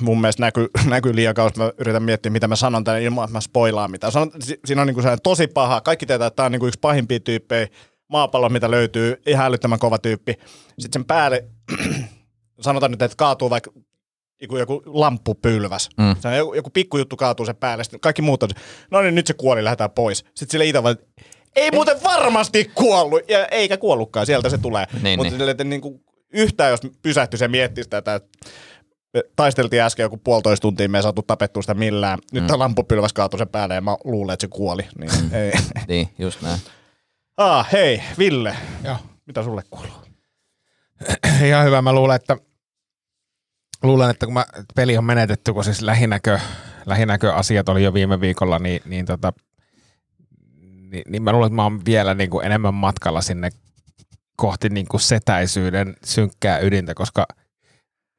mun mielestä näkyy näky liian kauas. Mä yritän miettiä, mitä mä sanon tänne ilman, että mä spoilaan mitään. Sanon, si- siinä on niin kuin tosi paha. Kaikki tietää, että tämä on niin kuin yksi pahimpia tyyppejä maapallo, mitä löytyy. Ihan älyttömän kova tyyppi. Sitten sen päälle, sanotaan nyt, että kaatuu vaikka joku, joku lamppupylväs. Mm. Se on joku, joku pikkujuttu kaatuu sen päälle. Sitten kaikki muut on, no niin, nyt se kuoli, lähdetään pois. Sitten sille itse vaan, ei muuten varmasti kuollut. Ja eikä kuollutkaan, sieltä se tulee. Niin, Mutta niin. että niin kuin yhtään jos pysähtyi se miettii sitä, että me taisteltiin äsken joku puolitoista tuntia, me ei saatu tapettua sitä millään. Nyt Mm. mm. tämä lampupylväs kaatui sen päälle ja mä luulen, että se kuoli. Niin, ei. Niin, just näin. Ah, hei, Ville, Joo. mitä sulle kuuluu? Ihan hyvä. Mä luulen, että, luulen, että kun mä, peli on menetetty, kun siis lähinäkö, lähinäköasiat oli jo viime viikolla, niin, niin, tota, niin, niin mä luulen, että mä oon vielä niin kuin enemmän matkalla sinne kohti niin kuin setäisyyden synkkää ydintä, koska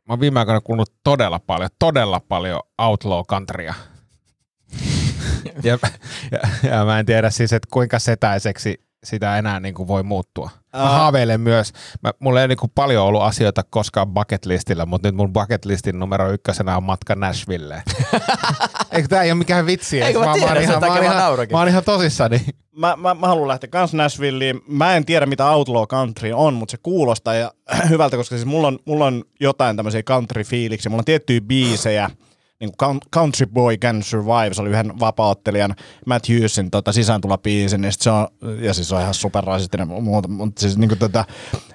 mä oon viime aikoina kuullut todella paljon, todella paljon outlaw countrya. ja, ja, ja, mä en tiedä siis, että kuinka setäiseksi sitä enää niin kuin voi muuttua. Mä Aa. haaveilen myös. Mä, mulla ei niin kuin paljon ollut asioita koskaan bucket listillä, mutta nyt mun bucket listin numero ykkösenä on matka Nashvilleen. Eikö tää ei ole mikään vitsi? Eikö mä oon tiedän, sen ihan, mä, mä ihan, mä oon ihan tosissani. Mä, mä, mä haluan lähteä kans Nashvilleen. Mä en tiedä, mitä Outlaw Country on, mutta se kuulostaa ja hyvältä, koska siis mulla on, mulla on jotain tämmöisiä country-fiiliksiä. Mulla on tiettyjä biisejä, niin kuin Country Boy Can Survive, se oli yhden vapauttelijan Matt Hughesin tota, sisääntulobiisi, niin sit se on, ja siis se on ihan superrasistinen muuta, mutta siis niin kuin tota,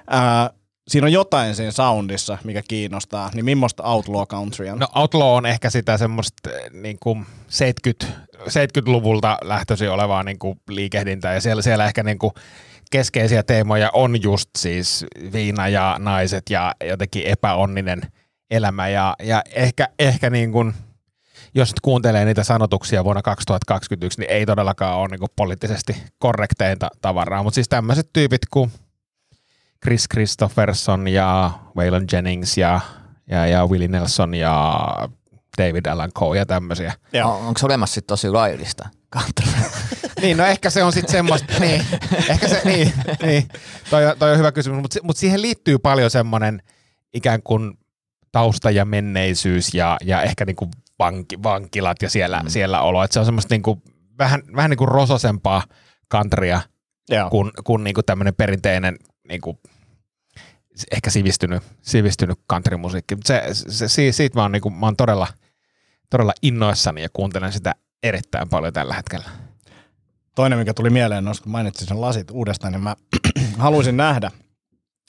ää, siinä on jotain siinä soundissa, mikä kiinnostaa, niin millaista Outlaw Country on? No Outlaw on ehkä sitä semmoista niin kuin 70, 70-luvulta lähtöisin olevaa niin kuin liikehdintää. Ja siellä, siellä ehkä niin kuin keskeisiä teemoja on just siis viina ja naiset ja jotenkin epäonninen elämä ja, ja ehkä, ehkä niin kuin, jos nyt kuuntelee niitä sanotuksia vuonna 2021, niin ei todellakaan ole niin kuin poliittisesti korrekteinta tavaraa, mutta siis tämmöiset tyypit kuin Chris Christopherson ja Waylon Jennings ja, ja, ja Willie Nelson ja David Allan Coe ja tämmöisiä. Joo. On, onko se olemassa sit tosi laillista? Niin, no ehkä se on sitten semmoista, niin, ehkä se, niin, niin toi, on- toi on hyvä kysymys, mutta mut siihen liittyy paljon semmoinen ikään kuin tausta ja menneisyys ja, ja ehkä niinku vanki, vankilat ja siellä, mm. siellä olo, että se on semmoista niinku, vähän, vähän niinku rososempaa kantria Joo. kuin, kuin niinku tämmöinen perinteinen niinku, ehkä sivistynyt, sivistynyt countrymusiikki. Se, se, se, siitä mä oon, niinku, mä oon todella, todella innoissani ja kuuntelen sitä erittäin paljon tällä hetkellä. Toinen, mikä tuli mieleen, on, kun mainitsin sen lasit uudestaan, niin mä haluaisin nähdä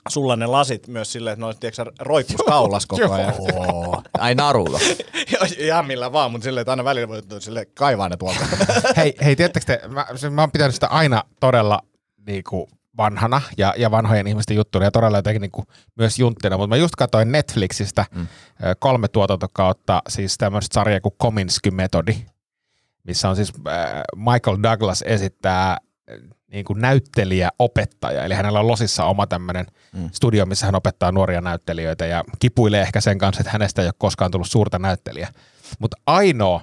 sulla ne lasit myös silleen, että ne olisi, tiedätkö, roikkus kaulas koko ajan. Ai narulla. Ihan millä vaan, mutta silleen, että aina välillä voi sille kaivaa ne tuolta. hei, hei tiedättekö te, mä, se- mä oon pitänyt sitä aina todella niinku, vanhana ja, ja vanhojen ihmisten juttuna ja todella jotenkin niinku, myös junttina, mutta mä just katsoin Netflixistä mm. kolme tuotantokautta, siis tämmöistä sarjaa kuin Kominsky Metodi, missä on siis äh, Michael Douglas esittää äh, niin kuin näyttelijä opettaja, eli hänellä on Losissa oma tämmöinen mm. studio, missä hän opettaa nuoria näyttelijöitä ja kipuilee ehkä sen kanssa, että hänestä ei ole koskaan tullut suurta näyttelijää. Mutta ainoa,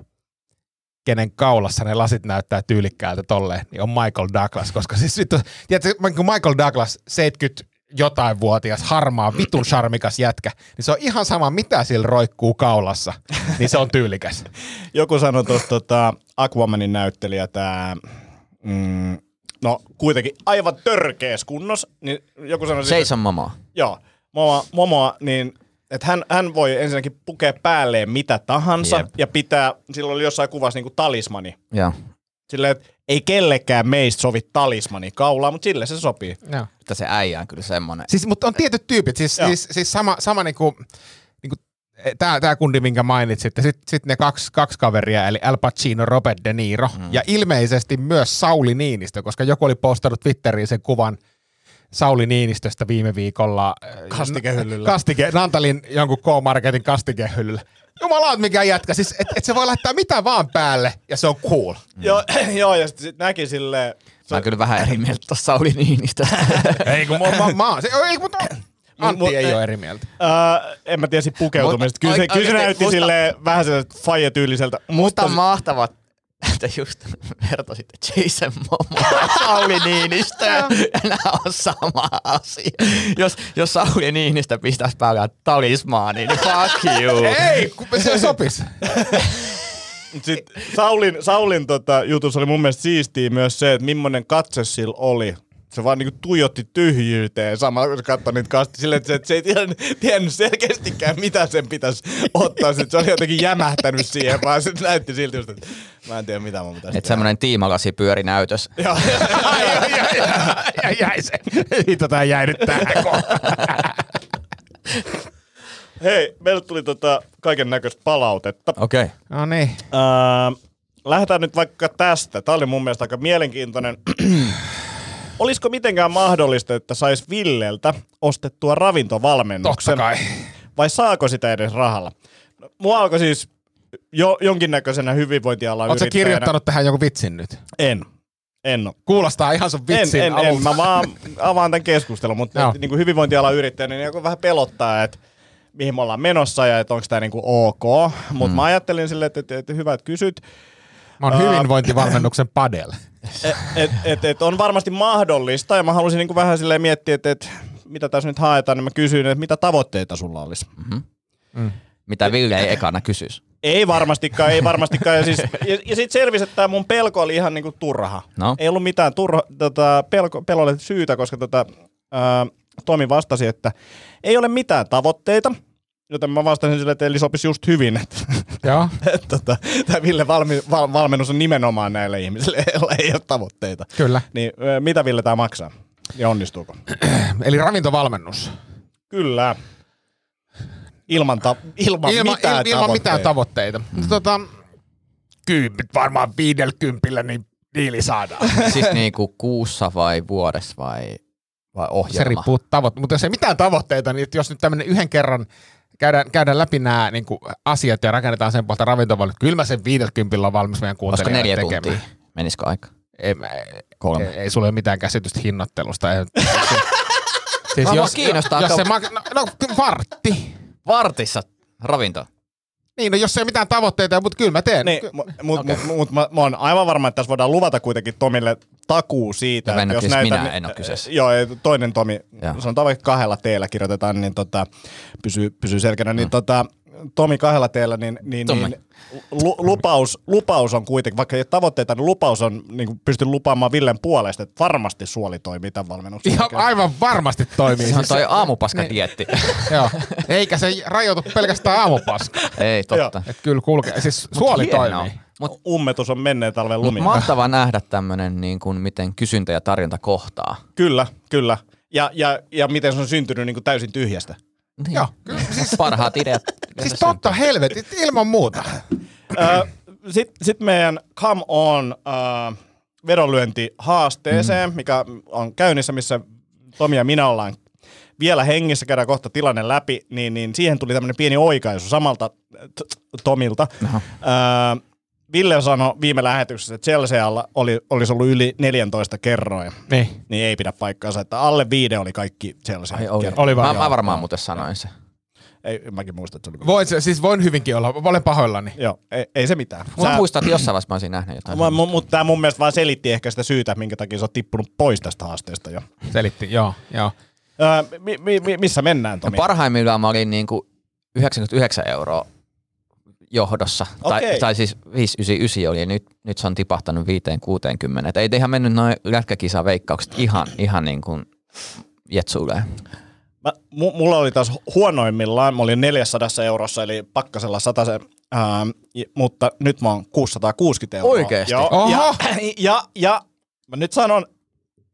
kenen kaulassa ne lasit näyttää tyylikkäältä tolleen, niin on Michael Douglas, koska siis vittu, tiedätkö, Michael Douglas 70 jotain vuotias, harmaa, vitun charmikas jätkä, niin se on ihan sama, mitä sillä roikkuu kaulassa, niin se on tyylikäs. Joku sanoi tuossa tota, Aquamanin näyttelijä, tämä, mm, no kuitenkin aivan törkeäs kunnos, niin joku sanoi, Seison momoa. joo, momoa, momoa niin että hän, hän voi ensinnäkin pukea päälleen mitä tahansa Jep. ja pitää, silloin oli jossain kuvassa niinku talismani. Joo. Silleen, että ei kellekään meistä sovi talismani kaulaa, mutta sille se sopii. Joo. Että se äijä on kyllä semmonen. Siis, mutta on tietyt tyypit, siis, Joo. siis, siis sama, sama niinku, niinku tämä tää kundi, minkä mainitsit, ja sitten sit ne kaksi, kaksi kaveria, eli Al Pacino, Robert De Niro, mm. ja ilmeisesti myös Sauli Niinistö, koska joku oli postannut Twitteriin sen kuvan Sauli Niinistöstä viime viikolla. äh, Kastikehyllyllä. Kastike, Nantalin jonkun K-Marketin kastikehyllyllä. Jumalaut mikä jätkä, siis että et se voi laittaa mitä vaan päälle, ja se on cool. Joo, joo, ja sitten sit näki silleen, Mä oon kyllä vähän eri mieltä tuossa Sauli Niinistä. Ei kun mä, mä, mä, se, ei, mutta Antti Mut- ei ole eri mieltä. Ää, en mä tiedä sit pukeutumisesta. Kyllä se, kyllä se näytti musta- silleen vähän sellaiselta faija-tyyliseltä. Musta Mutta on mahtavaa, että just vertasitte Jason Momoa ja Sauli Niinistä ja nämä on sama asia. Jos, jos Sauli Niinistä pistäisi päälle talismaani, niin fuck you. Ei, kun se sopis. sit Saulin, Saulin tota, jutussa oli mun mielestä siistiä myös se, että millainen katse sillä oli. Se vaan niinku tuijotti tyhjyyteen samalla, kun se katsoi niitä kasti silleen, että se, että se ei tiennyt, tiennyt selkeästikään, mitä sen pitäisi ottaa. Sit se oli jotenkin jämähtänyt siihen, vaan se näytti siltä just, että mä en tiedä, mitä mun pitäisi Että semmoinen tiimalasi pyöri näytös. Joo. ja jäi se. Hitto tää jäi nyt tähän kohtaan. Hei, meille tuli tota kaiken näköistä palautetta. Okei. Okay. No niin. Öö, lähdetään nyt vaikka tästä. Tämä oli mun mielestä aika mielenkiintoinen. Olisiko mitenkään mahdollista, että sais Villeltä ostettua Totta ravintovalmennuksen? kai. Vai saako sitä edes rahalla? No, mua alkoi siis jo, jonkinnäköisenä hyvinvointialan Oletko yrittäjänä. kirjoittanut tähän jonkun vitsin nyt? En. En ole. Kuulostaa ihan sun En, vitsin en, en, alulta. mä vaan avaan tämän keskustelun, mutta et, niin kuin hyvinvointialan yrittäjänä niin joku vähän pelottaa, että mihin me ollaan menossa ja että onko tämä niin ok. Mutta mm. mä ajattelin silleen, että, että, että hyvä, että kysyt. Mä oon hyvinvointivalmennuksen padel. et, et, et, et on varmasti mahdollista ja mä halusin niinku vähän silleen miettiä, että et, mitä tässä nyt haetaan, niin mä kysyin, että mitä tavoitteita sulla olisi. Mitä Ville ei ekana kysyisi. Ei varmastikaan, ei varmastikaan. Ja, siis, ja, ja sitten selvisi, että tämä mun pelko oli ihan niinku turha. No. Ei ollut mitään turha, tota, pelko, pelolle syytä, koska tota, ää, Tomi vastasi, että ei ole mitään tavoitteita. Joten mä vastasin sille, että eli sopisi just hyvin, että Joo. et, tota, tämä Ville valmi, val, valmennus on nimenomaan näille ihmisille, joilla ei ole tavoitteita. Kyllä. Niin mitä Ville tämä maksaa? Ja onnistuuko? Eli ravintovalmennus. Kyllä. Ilman, ta- ilman, Ilma, mitään il, ilman mitään tavoitteita. tavoitteita. Mm. Tota, kympit varmaan viidellä kympillä, niin diili saadaan. Siis niinku kuussa vai vuodessa vai, vai ohjelma? Se riippuu tavoitteista. Mutta jos ei mitään tavoitteita, niin jos nyt tämmöinen yhden kerran käydään, käydään läpi nämä niin asiat ja rakennetaan sen puolta ravintovalle, kyllä mä sen viidellä kympillä on valmis meidän kuuntelijoille neljä tekemään. tuntia? Menisikö aika? Ei, mä- Kolme. ei, ei sulla ole mitään käsitystä hinnoittelusta. Ei, siis mua kiinnostaa jos se no, no, vartti. Vartissa ravinto. Niin, no jos ei ole mitään tavoitteita, mutta kyllä mä teen. Niin, Ky- mutta mut, okay. mut, mut, mä, mä oon aivan varma, että tässä voidaan luvata kuitenkin Tomille takuu siitä. Ja että siis minä en oo kyseessä. Joo, ja toinen Tomi, Joo. sanotaan vaikka kahdella teellä kirjoitetaan, niin tota, pysyy, pysyy selkeänä, niin tota, Tomi kahdella teellä, niin, niin, Tommi. niin lu, lupaus, lupaus on kuitenkin, vaikka ei ole tavoitteita, niin lupaus on, niin kuin pystyn lupaamaan Villen puolesta, että varmasti suoli toimii tämän valmennuksen. Ihan aivan varmasti toimii. Se on Siis, toi aamupaska Niin. dietti. joo. Eikä se rajoitu pelkästään aamupaska. Ei, totta. Et kyllä kulkee. Siis suoli hienoa. toimii. Mut, Ummetus on menneen talven mut lumi. mahtavaa nähdä tämmönen, niin kuin, miten kysyntä ja tarjonta kohtaa. Kyllä, kyllä. Ja, ja, ja miten se on syntynyt niin kuin täysin tyhjästä. Niin. Joo, kyllä, siis- Parhaat ideat. Siis totta helvetit, ilman muuta. Sitten sit meidän Come On äh, vedonlyönti haasteeseen, mm. mikä on käynnissä, missä Tomi ja minä ollaan vielä hengissä, käydään kohta tilanne läpi, niin, niin siihen tuli tämmöinen pieni oikaisu samalta Tomilta. Äh, Ville sanoi viime lähetyksessä, että Chelsealla oli, olisi ollut yli 14 kerroin. Niin. Niin ei pidä paikkaansa, että alle viide oli kaikki Chelsea. Ai, oli. Oli mä, vaan, mä joo. varmaan muuten sanoin se. Ei, mäkin muistan, että se oli. Voin, se- siis voin hyvinkin olla, olen pahoillani. Joo, ei, ei se mitään. Mä muistan, että jossain vaiheessa mä olisin nähnyt jotain. Mutta tämä mun mielestä vaan selitti ehkä sitä syytä, minkä takia sä oot tippunut pois tästä haasteesta jo. Selitti, joo, joo. Öö, mi, mi, mi, missä mennään, No Tomi? parhaimmillaan mä olin niinku 99 euroa johdossa. Tai, Okei. tai siis 599 oli ja nyt, nyt se on tipahtanut 560. Et ei ihan mennyt noin lätkäkisa veikkaukset ihan, ihan niin kuin jetsuilee. Mä, mu, mulla oli taas huonoimmillaan, mä olin 400 eurossa, eli pakkasella 100 ää, mutta nyt mä oon 660 euroa. Oikeesti? Joo, Oho! ja, ja, ja, mä nyt sanon,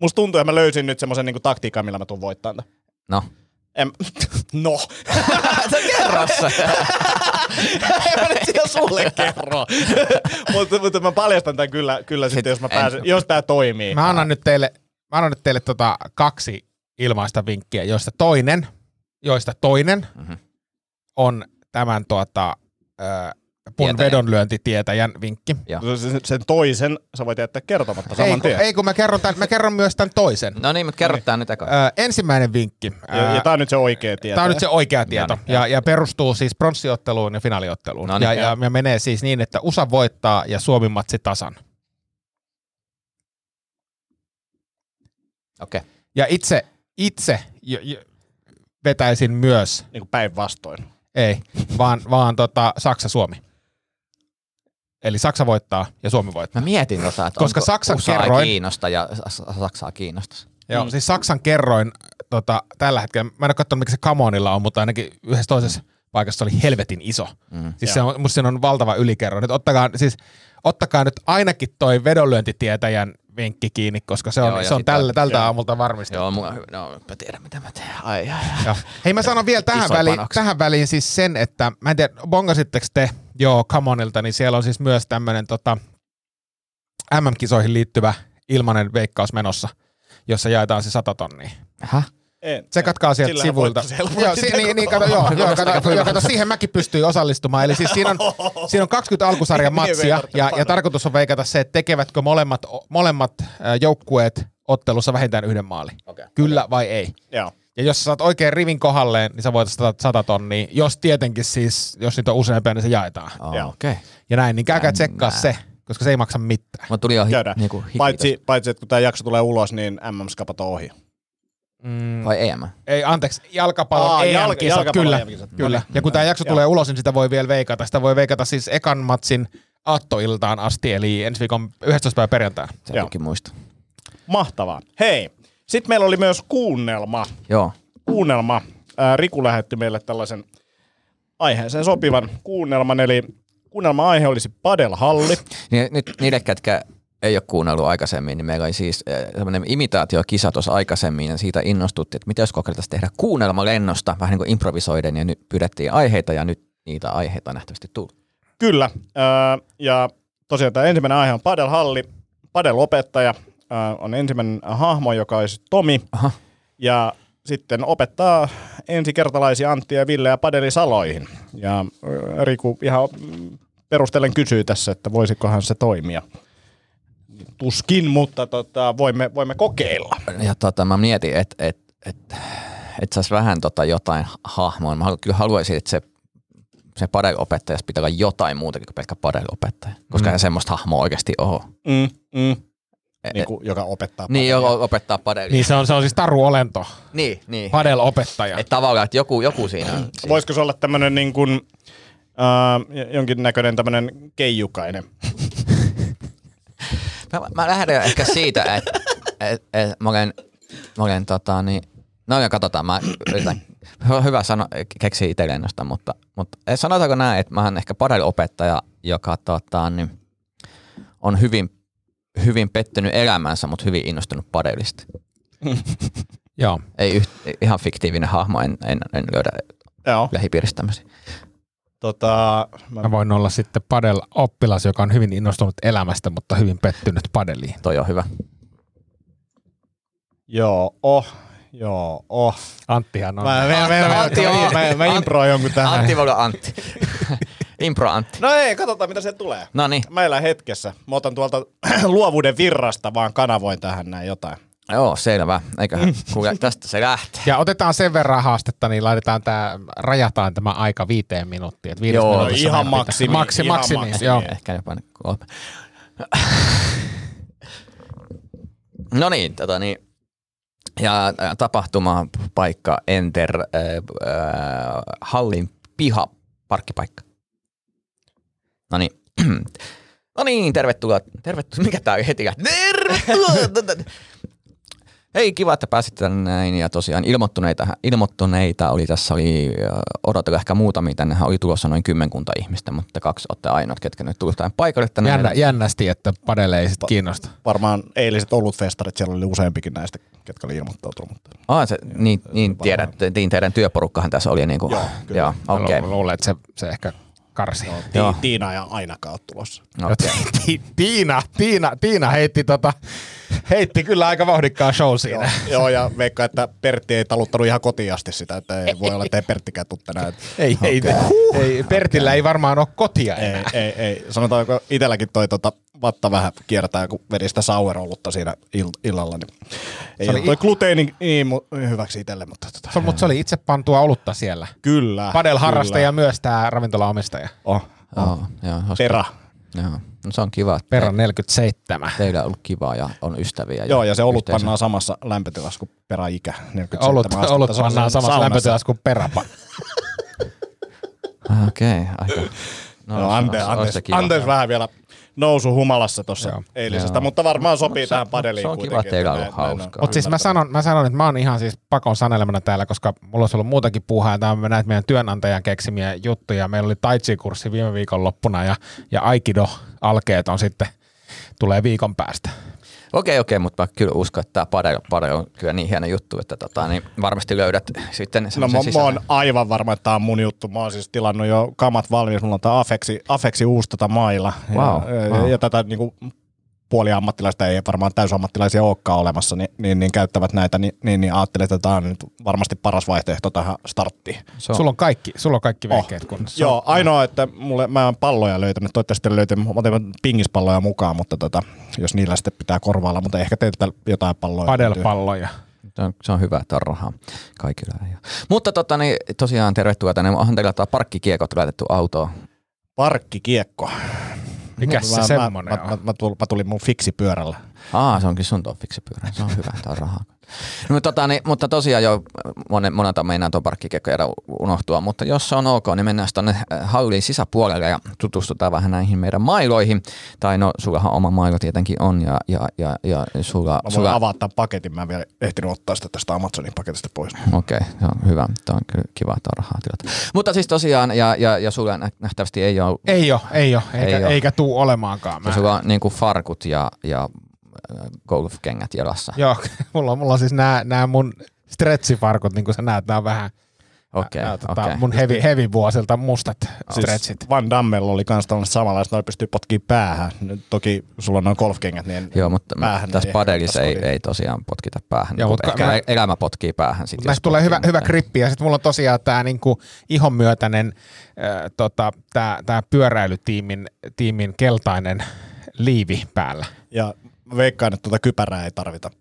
musta tuntuu, että mä löysin nyt semmoisen niinku taktiikan, millä mä tuun voittamaan. No. En, no. Sä kerrossa. en mä nyt siellä sulle kerro. mutta, mutta mä paljastan tämän kyllä, kyllä sitten, jos mä en- pääsen, jos tää toimii. Mä annan nyt teille, mä annan nyt teille tota kaksi ilmaista vinkkiä, joista toinen, joista toinen Mhm. on tämän tuota, ö, mun Tietäjän. vedonlyöntitietäjän vinkki. Joo. Sen, sen toisen sä voit jättää kertomatta Ei, saman kun, tien. ei kun mä kerron, tämän, mä kerron myös tämän toisen. No niin, mutta kerro tää nyt eka. Ö, ensimmäinen vinkki. ja, ja Ää, tää on nyt se oikea tieto. Tämä on nyt se oikea tieto niin, ja, ja perustuu siis pronssiotteluun ja finaaliotteluun. No niin, ja, ja, ja menee siis niin, että USA voittaa ja Suomi matsi tasan. Okei. Okay. Ja itse, itse jo, jo, vetäisin myös, Niin kuin päinvastoin. ei, vaan, vaan tota, Saksa-Suomi. Eli Saksa voittaa ja Suomi voittaa. Mä mietin tota, että Koska onko Saksan USA kerroin- kiinnosta ja Sa- Saksaa kiinnostaa. Joo, mm. siis Saksan kerroin tota, tällä hetkellä, mä en ole katsonut mikä se Kamonilla on, mutta ainakin yhdessä toisessa paikassa se oli helvetin iso. Mm. Siis se on, musta siinä on valtava ylikerro. Nyt ottakaa, siis, ottakaa nyt ainakin toi vedonlyöntitietäjän vinkki kiinni, koska se on, Joo, se on sitä- tällä, tältä joo. aamulta varmistettu. Joo, mulla, no, mä tiedän mitä mä teen. Ai, ai, ai. Joo. Hei mä sanon vielä tähän väliin, tähän väliin siis sen, että mä en tiedä, bongasitteko te, joo, Kamonilta, niin siellä on siis myös tämmöinen tota, MM-kisoihin liittyvä ilmanen veikkaus menossa, jossa jaetaan se 100 tonnia. Häh? En. Se katkaa sieltä sivuilta. Joo, si- niin, niin, kato, joo, joo, kato, joo, kato, siihen mäkin pystyin osallistumaan. Eli siis siinä on, siinä on 20 alkusarjan Niin, matsia, veikkaat ja, ja tarkoitus on veikata se, että tekevätkö molemmat, molemmat joukkueet ottelussa vähintään yhden maalin. Okei. Kyllä vai ei. Joo. Ja jos sä saat oikein rivin kohdalleen, niin sä voitat 100, 100 tonnia. Jos tietenkin siis, jos niitä on useampia, niin se jaetaan. Oh, Joo. Okei. Okay. Ja näin, niin käykää tsekkaa se, koska se ei maksa mitään. Mä tuli jo hi- niinku Paitsi, paitsi, että kun tämä jakso tulee ulos, niin MM-skapat on ohi. Mm. Vai EM? ei, anteeksi, jalkapallon Aa, jalka- EM-kisat, jalkapallon kyllä. EM-kisat. kyllä. Ja kun tämä jakso tulee ulos, niin sitä voi vielä veikata. Sitä voi veikata siis ekan matsin aattoiltaan asti, eli ensi viikon 11. päivä perjantaina. Se Joo. toki muista. Mahtavaa. Hei, sitten meillä oli myös kuunnelma. Joo. Kuunnelma. Ää, Riku lähetti meille tällaisen aiheeseen sopivan kuunnelman, eli kuunnelma-aihe olisi padelhalli. Niin, nyt niille, ketkä ei ole kuunnellut aikaisemmin, niin meillä oli siis äh, tämmöinen imitaatiokisa tuossa aikaisemmin ja siitä innostuttiin, että mitä jos kokeiltaisiin tehdä kuunnelma lennosta vähän niin kuin improvisoiden ja nyt pyydettiin aiheita ja nyt niitä aiheita on nähtävästi tullut. Kyllä. Ää, ja tosiaan tämä ensimmäinen aihe on padelhalli. Padelopettaja ää, on ensimmäinen hahmo, joka olisi Tomi. Aha. Ja sitten opettaa ensikertalaisia Antti ja Ville ja padelisaloihin. Ja ää, Riku ihan perustellen kysyy tässä, että voisikohan se toimia. Tuskin, mutta tota, voimme, voimme kokeilla. Ja tota, mä mietin, että et, et, et saisi vähän tota jotain hahmoa. Mä halu- kyllä haluaisin, että se, se padelopettaja pitää olla jotain muutakin kuin pelkkä padelopettaja, koska mm. semmoista hahmoa oikeasti ole. Mm, mm. E- Niin kuin, joka opettaa Niin, padelia. joka opettaa padelia. Niin se on, se on siis taruolento, niin, niin. padel-opettaja. Että tavallaan, että joku, joku siinä on. Voisiko se olla tämmöinen niin kuin, äh, jonkinnäköinen tämmöinen keijukainen? Mä, mä lähden ehkä siitä, että et, et, mä olen, mä olen tota, niin, no ja katsotaan, mä yritän, on hyvä sano, keksiä itselleen nosta, mutta, mutta sanotaanko näin, että mä oon ehkä padeliopettaja, joka tota, niin, on hyvin, hyvin pettynyt elämänsä, mutta hyvin innostunut padelista. Joo. Ei yht, ihan fiktiivinen hahmo, en, en, en löydä Joo. lähipiiristä tämmöisiä. Tota, mä, Mä voin olla sitten padel-oppilas, joka on hyvin innostunut elämästä, mutta hyvin pettynyt padeliin. Toi on hyvä. joo, oh, joo, oh. Anttihan on. Mä, mä, mä, mä, Antti on- mä, mä, mä improin jonkun tähän. Antti voi olla Antti. Impro Antti. No ei, katsotaan mitä se tulee. No niin, Mä elän hetkessä. Mä otan tuolta luovuuden virrasta, vaan kanavoin tähän näin jotain. Joo selvä. Eiköhän kuule, tästä se lähtee. Ja otetaan sen verran haastetta, niin laitetaan tää, rajataan tämä aika viiteen minuuttiin. Et viides Joo, ihan maksimi, Maksi, ihan maksimi, maksimi. joo. Ehkä jopa kolme. No niin, tota niin. Ja äh, tapahtumapaikka Enter äh, äh, hallin piha parkkipaikka. No niin. No niin, tervetuloa. Tervetuloa. Mikä tää on heti? Tervetuloa. Hei, kiva, että pääsit tänne näin. Ja tosiaan ilmoittuneita, ilmoittuneita oli tässä, oli odotella ehkä muutamia. Tännehän oli tulossa noin kymmenkunta ihmistä, mutta kaksi olette ainoat, ketkä nyt tullut tähän paikalle. Tänne Jännä, jännästi, että padelle ei sit kiinnosta. Varmaan eiliset olutfestarit, siellä oli useampikin näistä, ketkä oli ilmoittautunut. Mutta Ah, se, niin, niin tiedät, niin teidän työporukkahan tässä oli niin kuin, Joo, kyllä. joo okei. Mä luulen, että se, se ehkä karsi. Joo. Ti- Tiina ja ainakaan tulossa. okei. Ti- Tiina, Tiina, Tiina heitti, tota, heitti kyllä aika vauhdikkaa show siinä. Joo, ja veikka, että Pertti ei taluttanut ihan kotiin asti sitä, että ei voi olla, että ei Perttikään tuu tänään. Et Ei, ei, ei, Pertillä ei varmaan ole kotia Ei, enää. ei, ei. Sanotaanko itselläkin toi tota, vatta vähän kiertää, kun vedi sitä sour-olutta siinä ill- illalla. Niin ei oli ole toi i- gluteeni niin mu- hyväksi itselle, mutta tota, Se, mutta se oli itse pantua olutta siellä. kyllä. Padel-harrastaja myös tämä ravintolaomistaja. Oh, Joo, joo, hauska. Perä. Joo. No se on kiva, että Perran 47. teillä on ollut kivaa ja on ystäviä. Joo, ja se olut yhteisö. pannaan samassa lämpötilassa kuin peräikä. 47 Olut, olut pannaan samassa saunassa. lämpötilassa kuin peräpa. Ah, Okei, okay, aika. No, no, olisi anteeksi, kiva. anteeksi vähän vielä nousu humalassa tuossa eilisestä, Joo. mutta varmaan sopii Se- tähän padeliin se on kiva, että teillä on ollut hauskaa. Mutta siis mä sanon, mä sanon, että mä oon ihan siis pakon sanelemana täällä, koska mulla olisi ollut muutakin puuhaa. Tämä on näitä meidän työnantajan keksimiä juttuja. Meillä oli taitsi-kurssi viime viikon loppuna ja, ja Aikido-alkeet on sitten, tulee viikon päästä. Okei, okei, mutta mä kyllä uskon, että tämä padel, padel on kyllä niin hieno juttu, että tota, niin varmasti löydät sitten No mä, mä oon aivan varma, että tää on mun juttu. Mä oon siis tilannut jo kamat valmiiksi. Mulla on tää Afeksi, Afeksi uusi tota mailla. Wow, ja, ja, wow. ja tätä niinku puoliammattilaista ei varmaan täysammattilaisia olekaan olemassa, niin, niin, niin käyttävät näitä, niin, niin, niin ajattelin, että tämä on nyt varmasti paras vaihtoehto tähän starttiin. Se on, Sulla on kaikki, sulla on kaikki Oh. vehkeet kunnossa. Joo, ainoa, että mulle, mä en palloja löytänyt, toivottavasti löytynyt, mä otin pingispalloja mukaan, mutta tota, jos niillä sitten pitää korvailla, mutta ehkä teiltä jotain palloja. Padelpalloja. se, on, se on hyvä, että on rahaa kaikilla. Mutta tota, niin, tosiaan tervetuloa tänne. Onhan teillä tää parkkikiekot laitettu autoon. Parkkikiekko. Mikäs se semmonen mä, on? mä, mä, tulin, mä tulin mun fiksipyörällä. Aa, se onkin sun tuo fiksipyörä. Se on hyvä, että on rahaa. No, mutta, tota, niin, mutta tosiaan jo monen, monelta meinaa tuo parkkikiekko jäädä unohtua, mutta jos se on ok, niin mennään tuonne hallin sisäpuolelle ja tutustutaan vähän näihin meidän mailoihin. Tai no, sullahan oma mailo tietenkin on ja, ja, ja, ja sulla... Mä voin sulla avata tämän paketin, mä en vielä ehtinyt ottaa sitä tästä Amazonin paketista pois. Okei, se on hyvä. Tämä on kyllä kiva, että on rahaa tilata. Mutta siis tosiaan, ja, ja, ja sulla nä- nähtävästi ei ole, Ei ole, ei ole, eikä, Ei oo. eikä tuu olemaankaan. Mä, sulla on niin kuin farkut ja, ja äh, golfkengät jalassa. Joo, mulla, on- mulla on siis nämä, nämä mun stretchifarkut, niin kuin sä näet, nämä on vähän Okei, nää, tota, okei. mun heavy, heavy vuosilta mustat Siis stretchit. Van Dammella oli kans tällaiset samanlaiset, noin pystyy potkiin päähän. Nyt toki sulla on noin golfkengät, niin Joo, mutta päähän tässä ei padelissa ei, tässä ei tosiaan potkita päähän. Joo, mutta ehkä mä- mä, elämä potkii päähän. Sit, Mutta näistä tulee hyvä, hyvä grippi ja sitten mulla on tosiaan tämä niinku ihon myötäinen äh, tota, tää, tää pyöräilytiimin tiimin keltainen liivi päällä. Ja mä veikkaan, että tuota kypärää ei tarvita.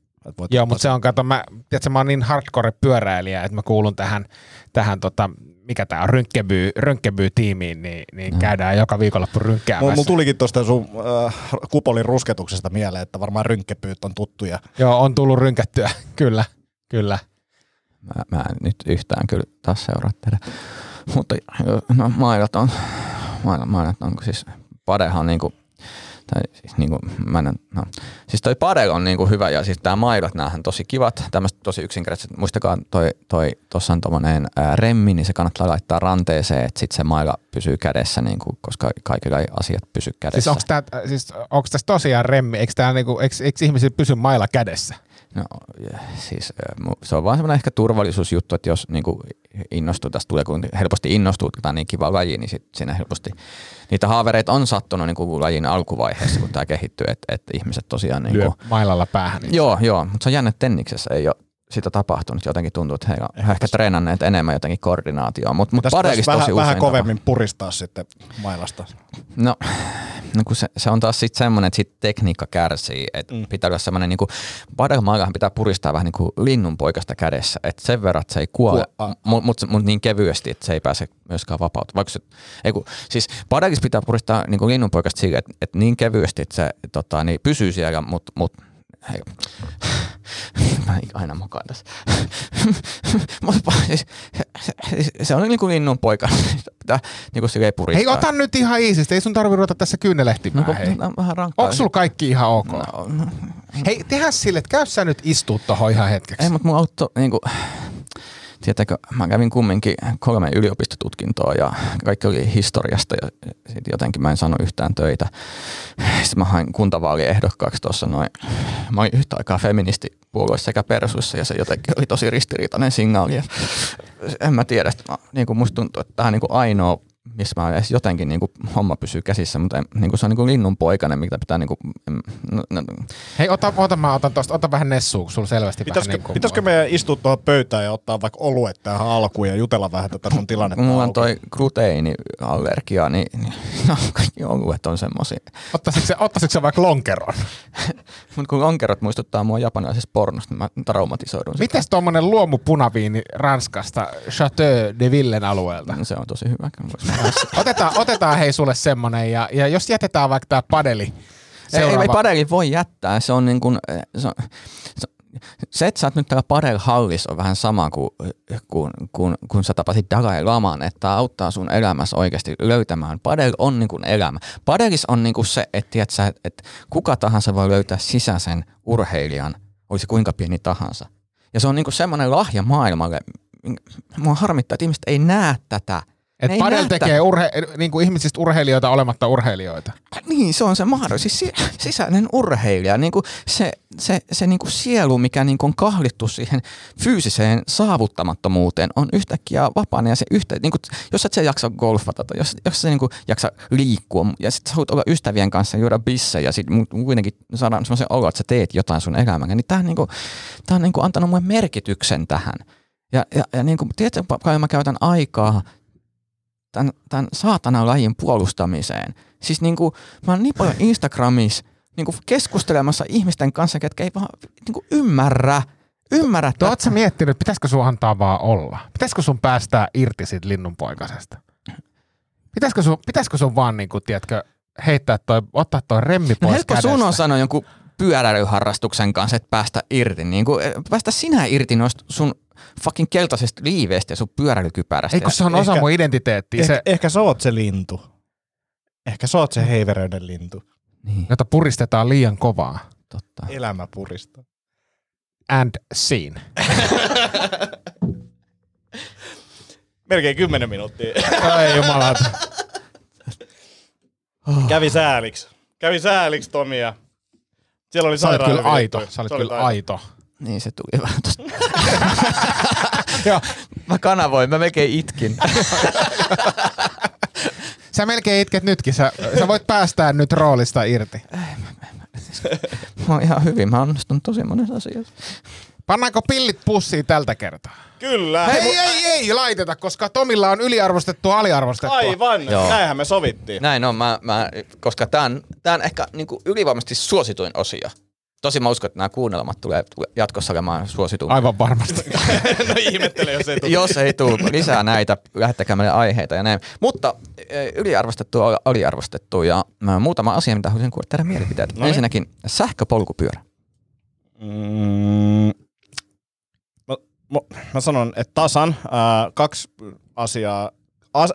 Joo, mutta se on, kato, mä, tiedätkö, mä oon niin hardcore pyöräilijä, että mä kuulun tähän, tähän tota, mikä tää on, rönkkeby, rönkkeby-tiimiin, niin, niin käydään joka viikonloppu Mulla, rynkkäämässä. mulla tulikin tuosta sun äh, kupolin rusketuksesta mieleen, että varmaan rynkkepyyt on tuttuja. Joo, on tullut rynkättyä, kyllä, kyllä. Mä, mä en nyt yhtään kyllä taas seuraa tehdä. Mutta joo, no, mailat on, mailat, mailat on siis, padehan on niinku, tai siis niinku, mä en, no, siis toi pade on niinku hyvä ja siis tää mailat, näähän tosi kivat, tämmöiset tosi yksinkertaiset. Muistakaa toi, toi tossa on tommonen ää, remmi, niin se kannattaa laittaa ranteeseen, että sit se maila pysyy kädessä, niinku, koska kaikilla asiat pysy kädessä. Siis onko tää, siis onks tässä tosiaan remmi, eikö, tää niinku, eikö, eikö ihmisillä pysy mailla kädessä? No siis se on vaan semmoinen ehkä turvallisuusjuttu, että jos niinku innostuu, tästä tulee kun helposti innostuu, kun tämä on niin kiva laji, niin sit siinä helposti niitä haavereita on sattunut niinku lajin alkuvaiheessa, kun tämä kehittyy, että, että ihmiset tosiaan Lyö niinku, mailalla päähän. Niin. Joo, joo, mutta se on jännä, tenniksessä ei ole sitä tapahtunut. Jotenkin tuntuu, että he on ehkä, ehkä treenanneet enemmän jotenkin koordinaatioon, mutta mut padelissa pitäisi tosi vähän, vähän kovemmin puristaa sitten mailasta. No, no kun se, se on taas sitten semmoinen, että sit tekniikka kärsii, että mm. pitää olla semmoinen, niin kuin, pitää puristaa vähän niin kuin linnunpoikasta kädessä, että sen verran, että se ei kuole, mutta mut, mut niin kevyesti, että se ei pääse myöskään vapautumaan. Vaikka se, ei kun, siis pitää puristaa niin kuin linnunpoikasta sille, että, että niin kevyesti, että se tota, niin pysyy siellä, mutta mut, hei, Mä aina mokaan tässä. Mutta siis, se, on niin kuin linnun poika. Pitää niin kuin silleen puristaa. Hei, ota nyt ihan iisisti. Ei sun tarvi ruveta tässä kyynelehtimään. No, hei. no, vähän rankkaa. Onko sulla kaikki ihan ok? No, no, Hei, tehdä sille, että käy sä nyt istuu tohon ihan hetkeksi. Ei, mutta mun auto, niin kuin, tiedätkö, mä kävin kumminkin kolme yliopistotutkintoa ja kaikki oli historiasta ja sitten jotenkin mä en saanut yhtään töitä. Sitten mä hain kuntavaaliehdokkaaksi tuossa noin, mä olin yhtä aikaa feministipuolueessa sekä persuissa ja se jotenkin oli tosi ristiriitainen signaali. En mä tiedä, mä, niin kuin musta tuntuu, että tämä on niin kuin ainoa missä mä edes jotenkin niin kuin, homma pysyy käsissä, mutta en, niin kuin, se on niin kuin linnun poikainen, mitä pitää niin kuin, no, no, Hei, ota, ota, mä otan tosta, ota vähän nessua, kun sulla selvästi Pitäisikö, vähän niin kuin... pitäisikö meidän istua tuohon pöytään ja ottaa vaikka oluet tähän alkuun ja jutella vähän tätä sun tilannetta Mulla on auki? toi gluteiniallergia, niin, niin no, kaikki oluet on semmosia. Ottaisitko se, ottaisitko se vaikka lonkeron? Mutta kun lonkerot muistuttaa mua japanilaisesta pornosta, niin mä traumatisoidun. sitä. Mites tuommoinen luomupunaviini Ranskasta, Chateau de Villen alueelta? Se on tosi hyvä. kyllä voisi- Otetaan, otetaan hei sulle semmonen, ja, ja jos jätetään vaikka tää padeli, Ei, seuraava... ei padeli voi jättää. Se on niin kuin, se, on, se, se, että sä oot nyt täällä padel-hallis on vähän sama kuin kun, kun, kun sä tapasit Dalai Laman, että auttaa sun elämässä oikeasti löytämään. Padel on niin kuin elämä. Padelis on niin kuin se, että, tiedät sä, että, että kuka tahansa voi löytää sisäisen urheilijan, olisi kuinka pieni tahansa. Ja se on niin kuin semmoinen lahja maailmalle. Mua harmittaa, että ihmiset ei näe tätä. Et padel tekee urhe, niin kuin ihmisistä urheilijoita olematta urheilijoita. Niin, se on se mahdollisuus. Siis si- sisäinen urheilija, niin kuin se, se, se niin kuin sielu, mikä niin kuin on kahlittu siihen fyysiseen saavuttamattomuuteen, on yhtäkkiä vapaana. Ja se yhtä, niin kuin, jos et sä jaksa golfata tai jos, jos sä niin kuin jaksa liikkua ja sitten sä haluat olla ystävien kanssa juoda bissejä ja sitten kuitenkin saada semmoisen olo, että sä teet jotain sun elämällä, niin tämä on, niin kuin, tää on niin kuin antanut mulle merkityksen tähän. Ja, ja, ja niin kuin, tiedätkö, paljon mä käytän aikaa tämän, tämän saatanan lajin puolustamiseen. Siis niin kuin, mä oon niin paljon Instagramissa niin kuin keskustelemassa ihmisten kanssa, ketkä ei vaan niin kuin ymmärrä, ymmärrä No, oot sä miettinyt, pitäisikö sun antaa vaan olla? Pitäisikö sun päästää irti siitä linnunpoikasesta? Pitäisikö sun, pitäisikö sun vaan, niin kuin, tiedätkö, heittää toi, ottaa toi remmi No pois helppo kädestä? sun on sanoa jonkun pyöräilyharrastuksen kanssa, että päästä irti. Niin kuin, päästä sinä irti noista sun fucking keltaisesta liiveistä ja sun pyöräilykypärästä. Ei kun se on osa Ehkä- mun identiteettiä, Ehkä, se, ehkä sä oot se lintu. Ehkä sä oot se heiveröinen lintu. Niin, jota puristetaan liian kovaa. totta. Elämä puristaa. And scene. Melkein 10 minuuttia. Ai jumalauta. Kävi sääliksi. Kävi sääliksi Tomia. Siellä oli Sä olit kyllä aito. Sä olit Se oli kyllä aito. Niin se tuli vähän tosta. Joo. Mä kanavoin, mä melkein itkin. Sä melkein itket nytkin. Sä, sä voit päästää nyt roolista irti. Mä oon ihan hyvin, mä onnistun tosi monessa asiassa. Pannaanko pillit pussiin tältä kertaa? Kyllä. Ei, ei, ei laiteta, koska Tomilla on yliarvostettua aliarvostettua. Aivan. Joo. Näinhän me sovittiin. Näin on, mä, mä, koska tää on, tää on ehkä niinku ylivoimaisesti suosituin osio. Tosi mä uskon, että nämä kuunnelmat tulee jatkossa olemaan suosituin. Aivan varmasti. no ihmettele, jos ei tule. Jos ei tule lisää näitä, lähettäkää meille aiheita ja näin. Mutta eh, yliarvostettu aliarvostettu ja äh, muutama asia, mitä haluaisin kuulla teidän mielipiteet. No niin. Ensinnäkin sähköpolkupyörä. Mm, mä, mä, mä sanon, että tasan ää, kaksi asiaa.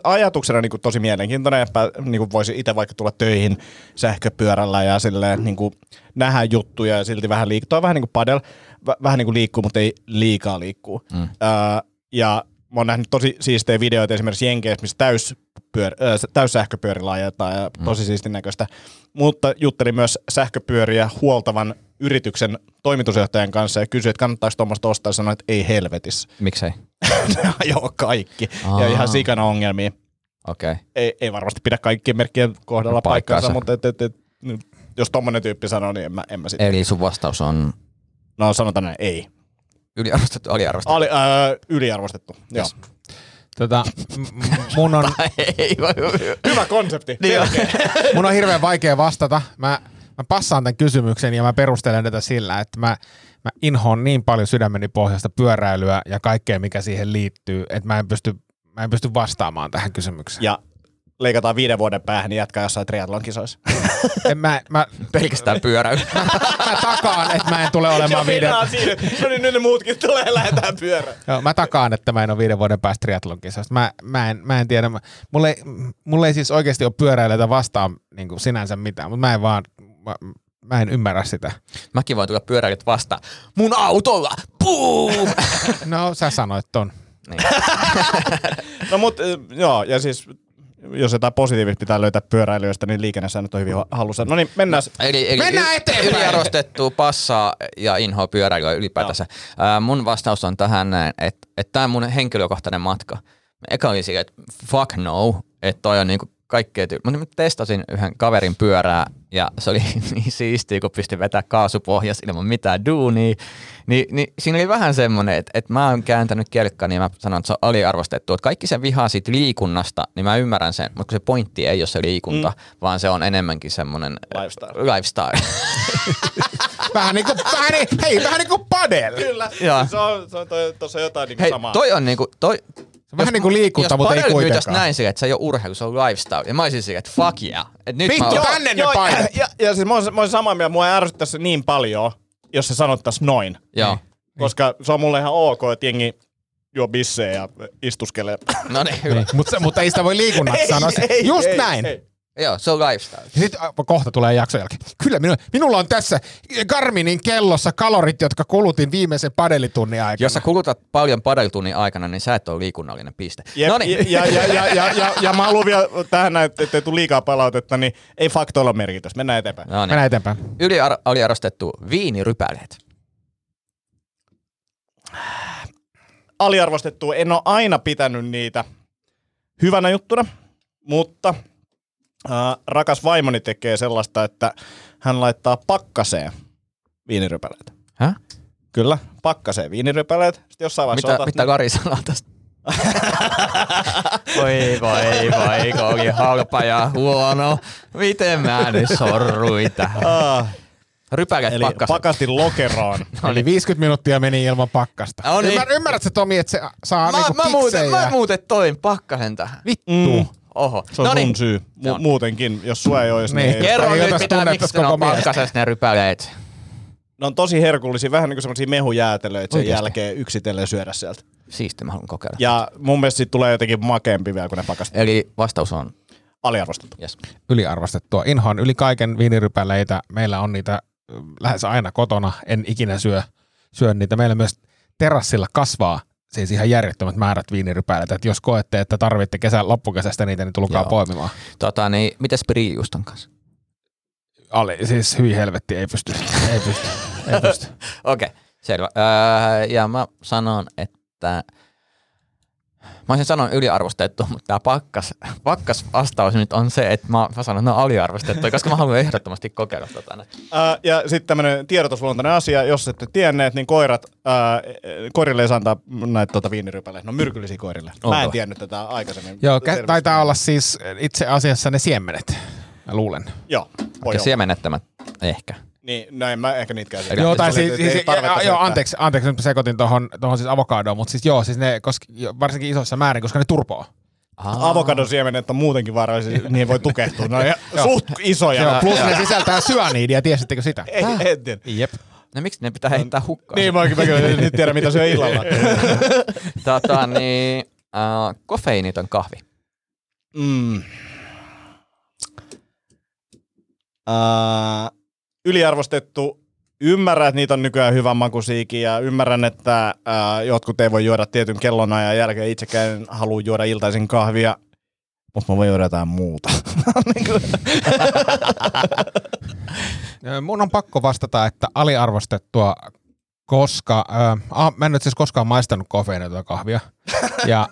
Ajatuksena niin kuin tosi mielenkiintoinen, että niin kuin voisi itse vaikka tulla töihin sähköpyörällä ja silleen, niin kuin nähdä juttuja ja silti vähän liikkuu. Toi on vähän niin kuin padel, vä, vähän niin kuin liikkuu, mutta ei liikaa liikkuu. Mm. Ää, ja mä oon nähnyt tosi siistejä videoita esimerkiksi Jenkeissä, missä täys, pyör, äh, täyssähköpyörillä ajetaan ja tosi siistin näköistä. Mutta juttelin myös sähköpyöriä huoltavan yrityksen toimitusjohtajan kanssa ja kysyin, että kannattaako tuommoista ostaa ja sanoin, että ei helvetissä. Miksei? Ne ajoo kaikki Aa. ja ihan sikana ongelmia. Okei. Okay. Ei, ei varmasti pidä kaikkien merkkien kohdalla Paikkaansa. paikkansa, mutta et, et, et, nyt jos tommonen tyyppi sanoo, niin en mä, en mä sitten. Eli sun vastaus on No sanotaan näin, ei. yliarvostettu, aliarvostettu. Ali, ää, yliarvostettu. Joo. Tota, mun, on, ei, Hyvä konsepti. Niin mun on hirveän vaikea vastata. Mä, mä passaan tämän kysymyksen ja mä perustelen tätä sillä, että mä, mä inhoon niin paljon sydämeni pohjasta pyöräilyä ja kaikkea, mikä siihen liittyy, että mä en pysty, mä en pysty vastaamaan tähän kysymykseen. Ja leikataan viiden vuoden päähän, niin jatkaa jossain triathlon kisoissa. En mä, mä, Pelkästään pyöräily. mä takaan, että mä en tule olemaan viiden... no niin nyt ne muutkin tulee, lähdetään pyörään. Joo, mä takaan, että mä en ole viiden vuoden päästä triathlon kisasta. Mä, mä, en, mä en tiedä. Mä, mulle, ei, mulle ei siis oikeasti ole pyöräilijöitä vastaan niin sinänsä mitään, mutta mä en vaan, mä, mä en ymmärrä sitä. Mäkin voin tulla pyöräilijät vastaan. Mun autolla! Puum! No sä sanoit ton. niin. No mut, äh, joo, ja siis jos jotain positiivista pitää löytää pyöräilijöistä, niin liikennesäännöt on hyvin hallussa. No niin, mennään. Eli, eli Mennään eteenpäin! Yliarvostettu passaa ja inhoa pyöräilyä ylipäätänsä. Ää, mun vastaus on tähän näin, että, että tämä on mun henkilökohtainen matka. Eka oli silleen, että fuck no, että toi on niinku kaikkea tyyli. Mutta mä testasin yhden kaverin pyörää ja se oli niin siistiä, kun pystyi vetämään kaasupohjas ilman mitään duunia. Ni, niin siinä oli vähän semmoinen, että, että mä oon kääntänyt kelkkani ja mä sanon, että se on aliarvostettu. Että kaikki se vihaa siitä liikunnasta, niin mä ymmärrän sen, mutta kun se pointti ei ole se liikunta, mm. vaan se on enemmänkin semmoinen Lifestyle. lifestyle. Vähän niinku, vähän, niin, hei, vähän niinku padel. Kyllä, Joo. se on, se on toi, tuossa jotain niinku Hei, samaa. toi on niinku, toi, Se on vähän niinku liikunta, jos mutta ei kuitenkaan. näin sille, että se ei ole urheilu, se on lifestyle. Ja mä olisin sille, että fuck yeah. Et nyt Vittu, mä, tänne ne paidat. Ja, ja siis mä oon, mä oon samaa mieltä, mua ei ärsyttäisi se niin paljon, jos se sanottaisi noin. Joo. Koska se on mulle ihan ok, että jengi juo bissejä ja istuskelee. No niin, hyvä. Niin, mutta, mutta ei sitä voi liikunnaksi sanoa. Just ei, näin. ei. Joo, se on lifestyle. Sitten äh, kohta tulee jakson jälkeen. Kyllä, minulla, minulla on tässä Garminin kellossa kalorit, jotka kulutin viimeisen padelitunnin aikana. Jos sä kulutat paljon padeltunnin aikana, niin sä et ole liikunnallinen piste. Jep, No niin. ja, ja, ja, ja, ja, ja, mä haluan vielä tähän näin, että ei tule liikaa palautetta, niin ei faktoilla ole merkitystä. Mennään eteenpäin. No niin. Mennään eteenpäin. Yli aliarvostettu viinirypäleet. aliarvostettua. En ole aina pitänyt niitä hyvänä juttuna, mutta rakas vaimoni tekee sellaista, että hän laittaa pakkaseen viinirypäleitä. Häh? Kyllä, pakkaseen viinirypäleet. Sitten jossain vaiheessa Mitä, otat mitä ne- Kari sanoo tästä? voi voi voi, kun oli halpa ja huono. Miten mä nyt sorruin tähän? Ah, Rypäleet eli pakkasen. pakastin lokeroon. Eli 50 minuuttia meni ilman pakkasta. No niin. Ymmär, ymmärrätkö Tomi, että se saa Mä, niinku mä, muuten, mä muuten toin pakkasen tähän. Vittu. Mm. Oho. Se on no sun niin. syy. Mu- muutenkin, jos sua ei olisi, niin, Kerro Ei nyt, mitä, miksi ne koko on pakkasessa ne rypäleet. ne on tosi herkullisia, vähän niin kuin semmoisia mehujäätelöitä sen Oikeesti? jälkeen yksitellen syödä sieltä. Siisti, mä haluan kokeilla. Ja mun mielestä siitä tulee jotenkin makeampi vielä, kun ne pakastaa. Eli vastaus on Aliarvostettu. yes. Yliarvostettua. Inhoan yli kaiken viinirypäleitä. Meillä on niitä ö, lähes aina kotona. En ikinä syö, syö niitä. Meillä myös terassilla kasvaa siis ihan järjettömät määrät viinirypäleitä. Et jos koette, että tarvitte kesän loppukesästä niitä, niin tulkaa Joo. poimimaan. Tota, niin, mites Priiuston kanssa? Ali, siis hyvin helvetti, ei pysty. Ei pysty. Ei pysty. Okei, okay, selvä. Öö, ja mä sanon, että Mä olisin sanonut yliarvostettu, mutta tämä pakkas, pakkas vastaus nyt on se, että mä, mä sanon, että ne on aliarvostettu, koska mä haluan ehdottomasti kokeilla tota. Ää, ja sitten tämmöinen tiedotusluontoinen asia, jos ette tienneet, niin koirat, ää, koirille ei saa antaa näitä tota, viinirypäleitä. Ne on myrkyllisiä koirille. Mä en Onko? tiennyt tätä aikaisemmin. Joo, kä- taitaa olla siis itse asiassa ne siemenet. Mä luulen. Joo, voi Ja olla. siemenettömät ehkä. Niin, no en mä ehkä niitäkään. tiedä. Joo, tai siis, siis tarvetta joo, anteeksi, anteeksi, nyt mä sekoitin tuohon tohon siis avokadoon, mutta siis joo, siis ne, koska, varsinkin isossa määrin, koska ne turpoo. Avokadon siemenet on muutenkin vaarallisia, niihin voi tukehtua. Ne on ihan suht isoja. Joo, plus ne sisältää syaniidia, tiesittekö sitä? Ei, en tiedä. Jep. No miksi ne pitää heittää hukkaan? Niin, mä oikein mä nyt tiedän, mitä syö illalla. Tota, niin, äh, kofeiiniton kahvi. Mm. Uh, yliarvostettu. Ymmärrän, että niitä on nykyään hyvän makuisiikin ja ymmärrän, että uh, jotkut ei voi juoda tietyn kellonajan jälkeen. Itsekään en halua juoda iltaisin kahvia, mutta mä voin juoda jotain muuta. Ö, Mun on pakko vastata, että aliarvostettua, koska äh, mä en nyt siis koskaan maistanut kofeiinitonta kahvia. Ja,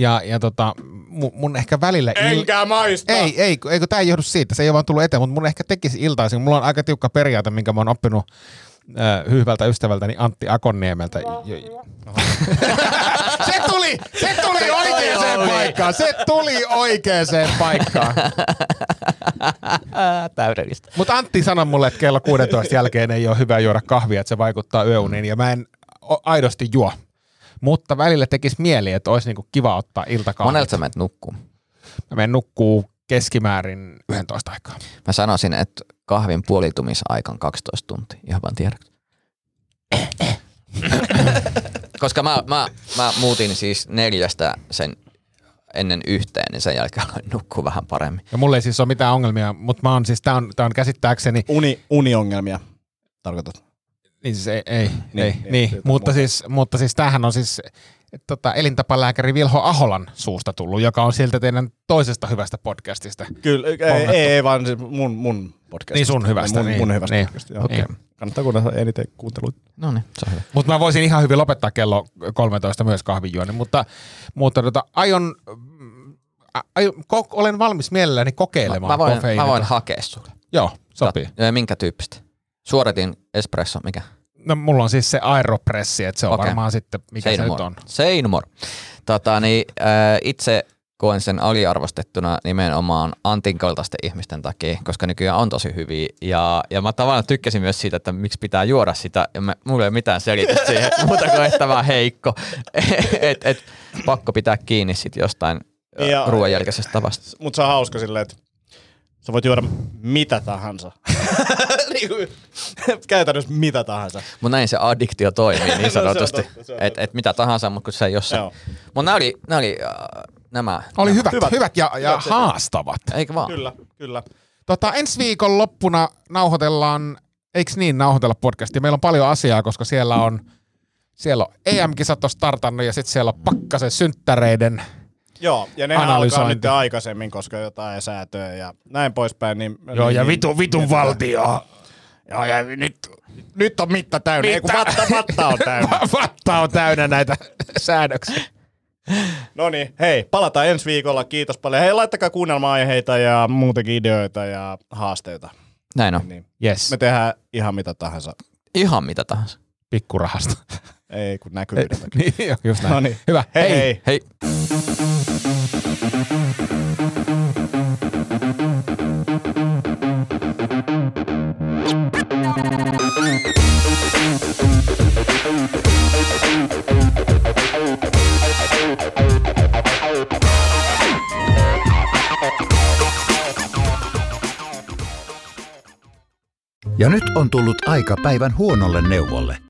ja, ja tota, mun, mun ehkä välillä... Enkä maista! Ei, ei, ei kun tää ei johdu siitä, se ei ole vaan tullut eteen, mutta mun ehkä tekisi iltaisin. Mulla on aika tiukka periaate, minkä mä oon oppinut äh, hyvältä ystävältäni Antti Akonniemeltä. Jo- se tuli, se tuli oikeaan paikkaan, se tuli oikeaan paikkaan. Täydellistä. Mutta Antti sanoi mulle, että kello 16 jälkeen ei ole hyvä juoda kahvia, että se vaikuttaa yöuniin ja mä en aidosti juo. Mutta välillä tekisi mieli, että olisi niinku kiva ottaa iltakahvit. Monelta sä menet nukkuu. mä menen nukkuu keskimäärin 11 aikaa. Mä sanoisin, että kahvin puolitumisaika on 12 tuntia, ihan vaan tiedäks. Koska mä, mä, mä muutin siis neljästä sen ennen yhteen, niin sen jälkeen aloin nukkua vähän paremmin. Ja mulla ei siis ole mitään ongelmia, mutta mä oon siis, tää on, tää on käsittääkseni, Uni, uniongelmia tarkoitat. Niin siis ei, ei, Niin, niin, ei, niin, niin, jotain mutta, muuta. siis, mutta siis tämähän on siis tota, elintapalääkäri Vilho Aholan suusta tullut, joka on sieltä teidän toisesta hyvästä podcastista. Kyllä, ei, ei, ei, vaan siis mun, mun podcast. Niin sun hyvästä, Mun, niin. mun hyvästä Niin. podcast, joo. Okei. Kannattaa kuunnella eniten kuunteluita. No niin, se on hyvä. Mutta mä voisin ihan hyvin lopettaa kello 13 myös kahvinjuonnin, mutta, mutta tota, aion, mm, a- aion ko, olen valmis mielelläni Mä, kokeilemaan mä, voin, kofeiinita. mä voin hakea sulle. Joo, sopii. Ja minkä tyyppistä? Suoratin espresso, mikä? No, mulla on siis se aeropressi, että se on Okei. varmaan sitten, mikä Say se nyt on. Say no more. Tota, niin, äh, itse koen sen aliarvostettuna nimenomaan Antin kaltaisten ihmisten takia, koska nykyään on tosi hyviä. Ja, ja mä tavallaan tykkäsin myös siitä, että miksi pitää juoda sitä. Ja mä, mulla ei ole mitään selitystä siihen, muuta kuin että mä heikko. et, et, pakko pitää kiinni sit jostain ja, ruoan jälkeisestä tavasta. Mutta se on hauska silleen, että sä voit juoda mitä tahansa. niin käytännössä mitä tahansa. Mutta näin se addiktio toimii No, se niin on sanotusti. totta, se on et, et mitä tahansa, mutta kun se ei ole se. Mutta nämä oli, nämä oli äh, nämä. Oli hyvät, hyvät, Hyvät. hyvät ja, ja Hyvät haastavat. Eikö vaan? Kyllä, kyllä. Tota, ensi viikon loppuna nauhoitellaan, eiks niin nauhoitella podcastia? Meillä on paljon asiaa, koska siellä on, siellä on EM-kisat on startannut ja sitten siellä on pakkasen synttäreiden. Joo, ja nehän alkaa nyt aikaisemmin, koska jotain säätöä ja näin poispäin. Niin, Joo, niin, ja niin- vitun, vitun valtio. Joo, ja nyt, nyt on mitta täynnä. Ei, kun vatta, vatta on täynnä. Vatta on täynnä näitä säädöksiä. No niin, hei, palataan ensi viikolla. Kiitos paljon. Hei, laittakaa kuunnelma-aiheita ja muutenkin ideoita ja haasteita. Näin on. Niin. Yes, Me tehdään ihan mitä tahansa. Ihan mitä tahansa. pikkurahasta. Ei kun näkyvyyden takia. niin, joo, just näin. No niin. Hyvä, Hei hei. Hei. Ja nyt on tullut aika päivän huonolle neuvolle.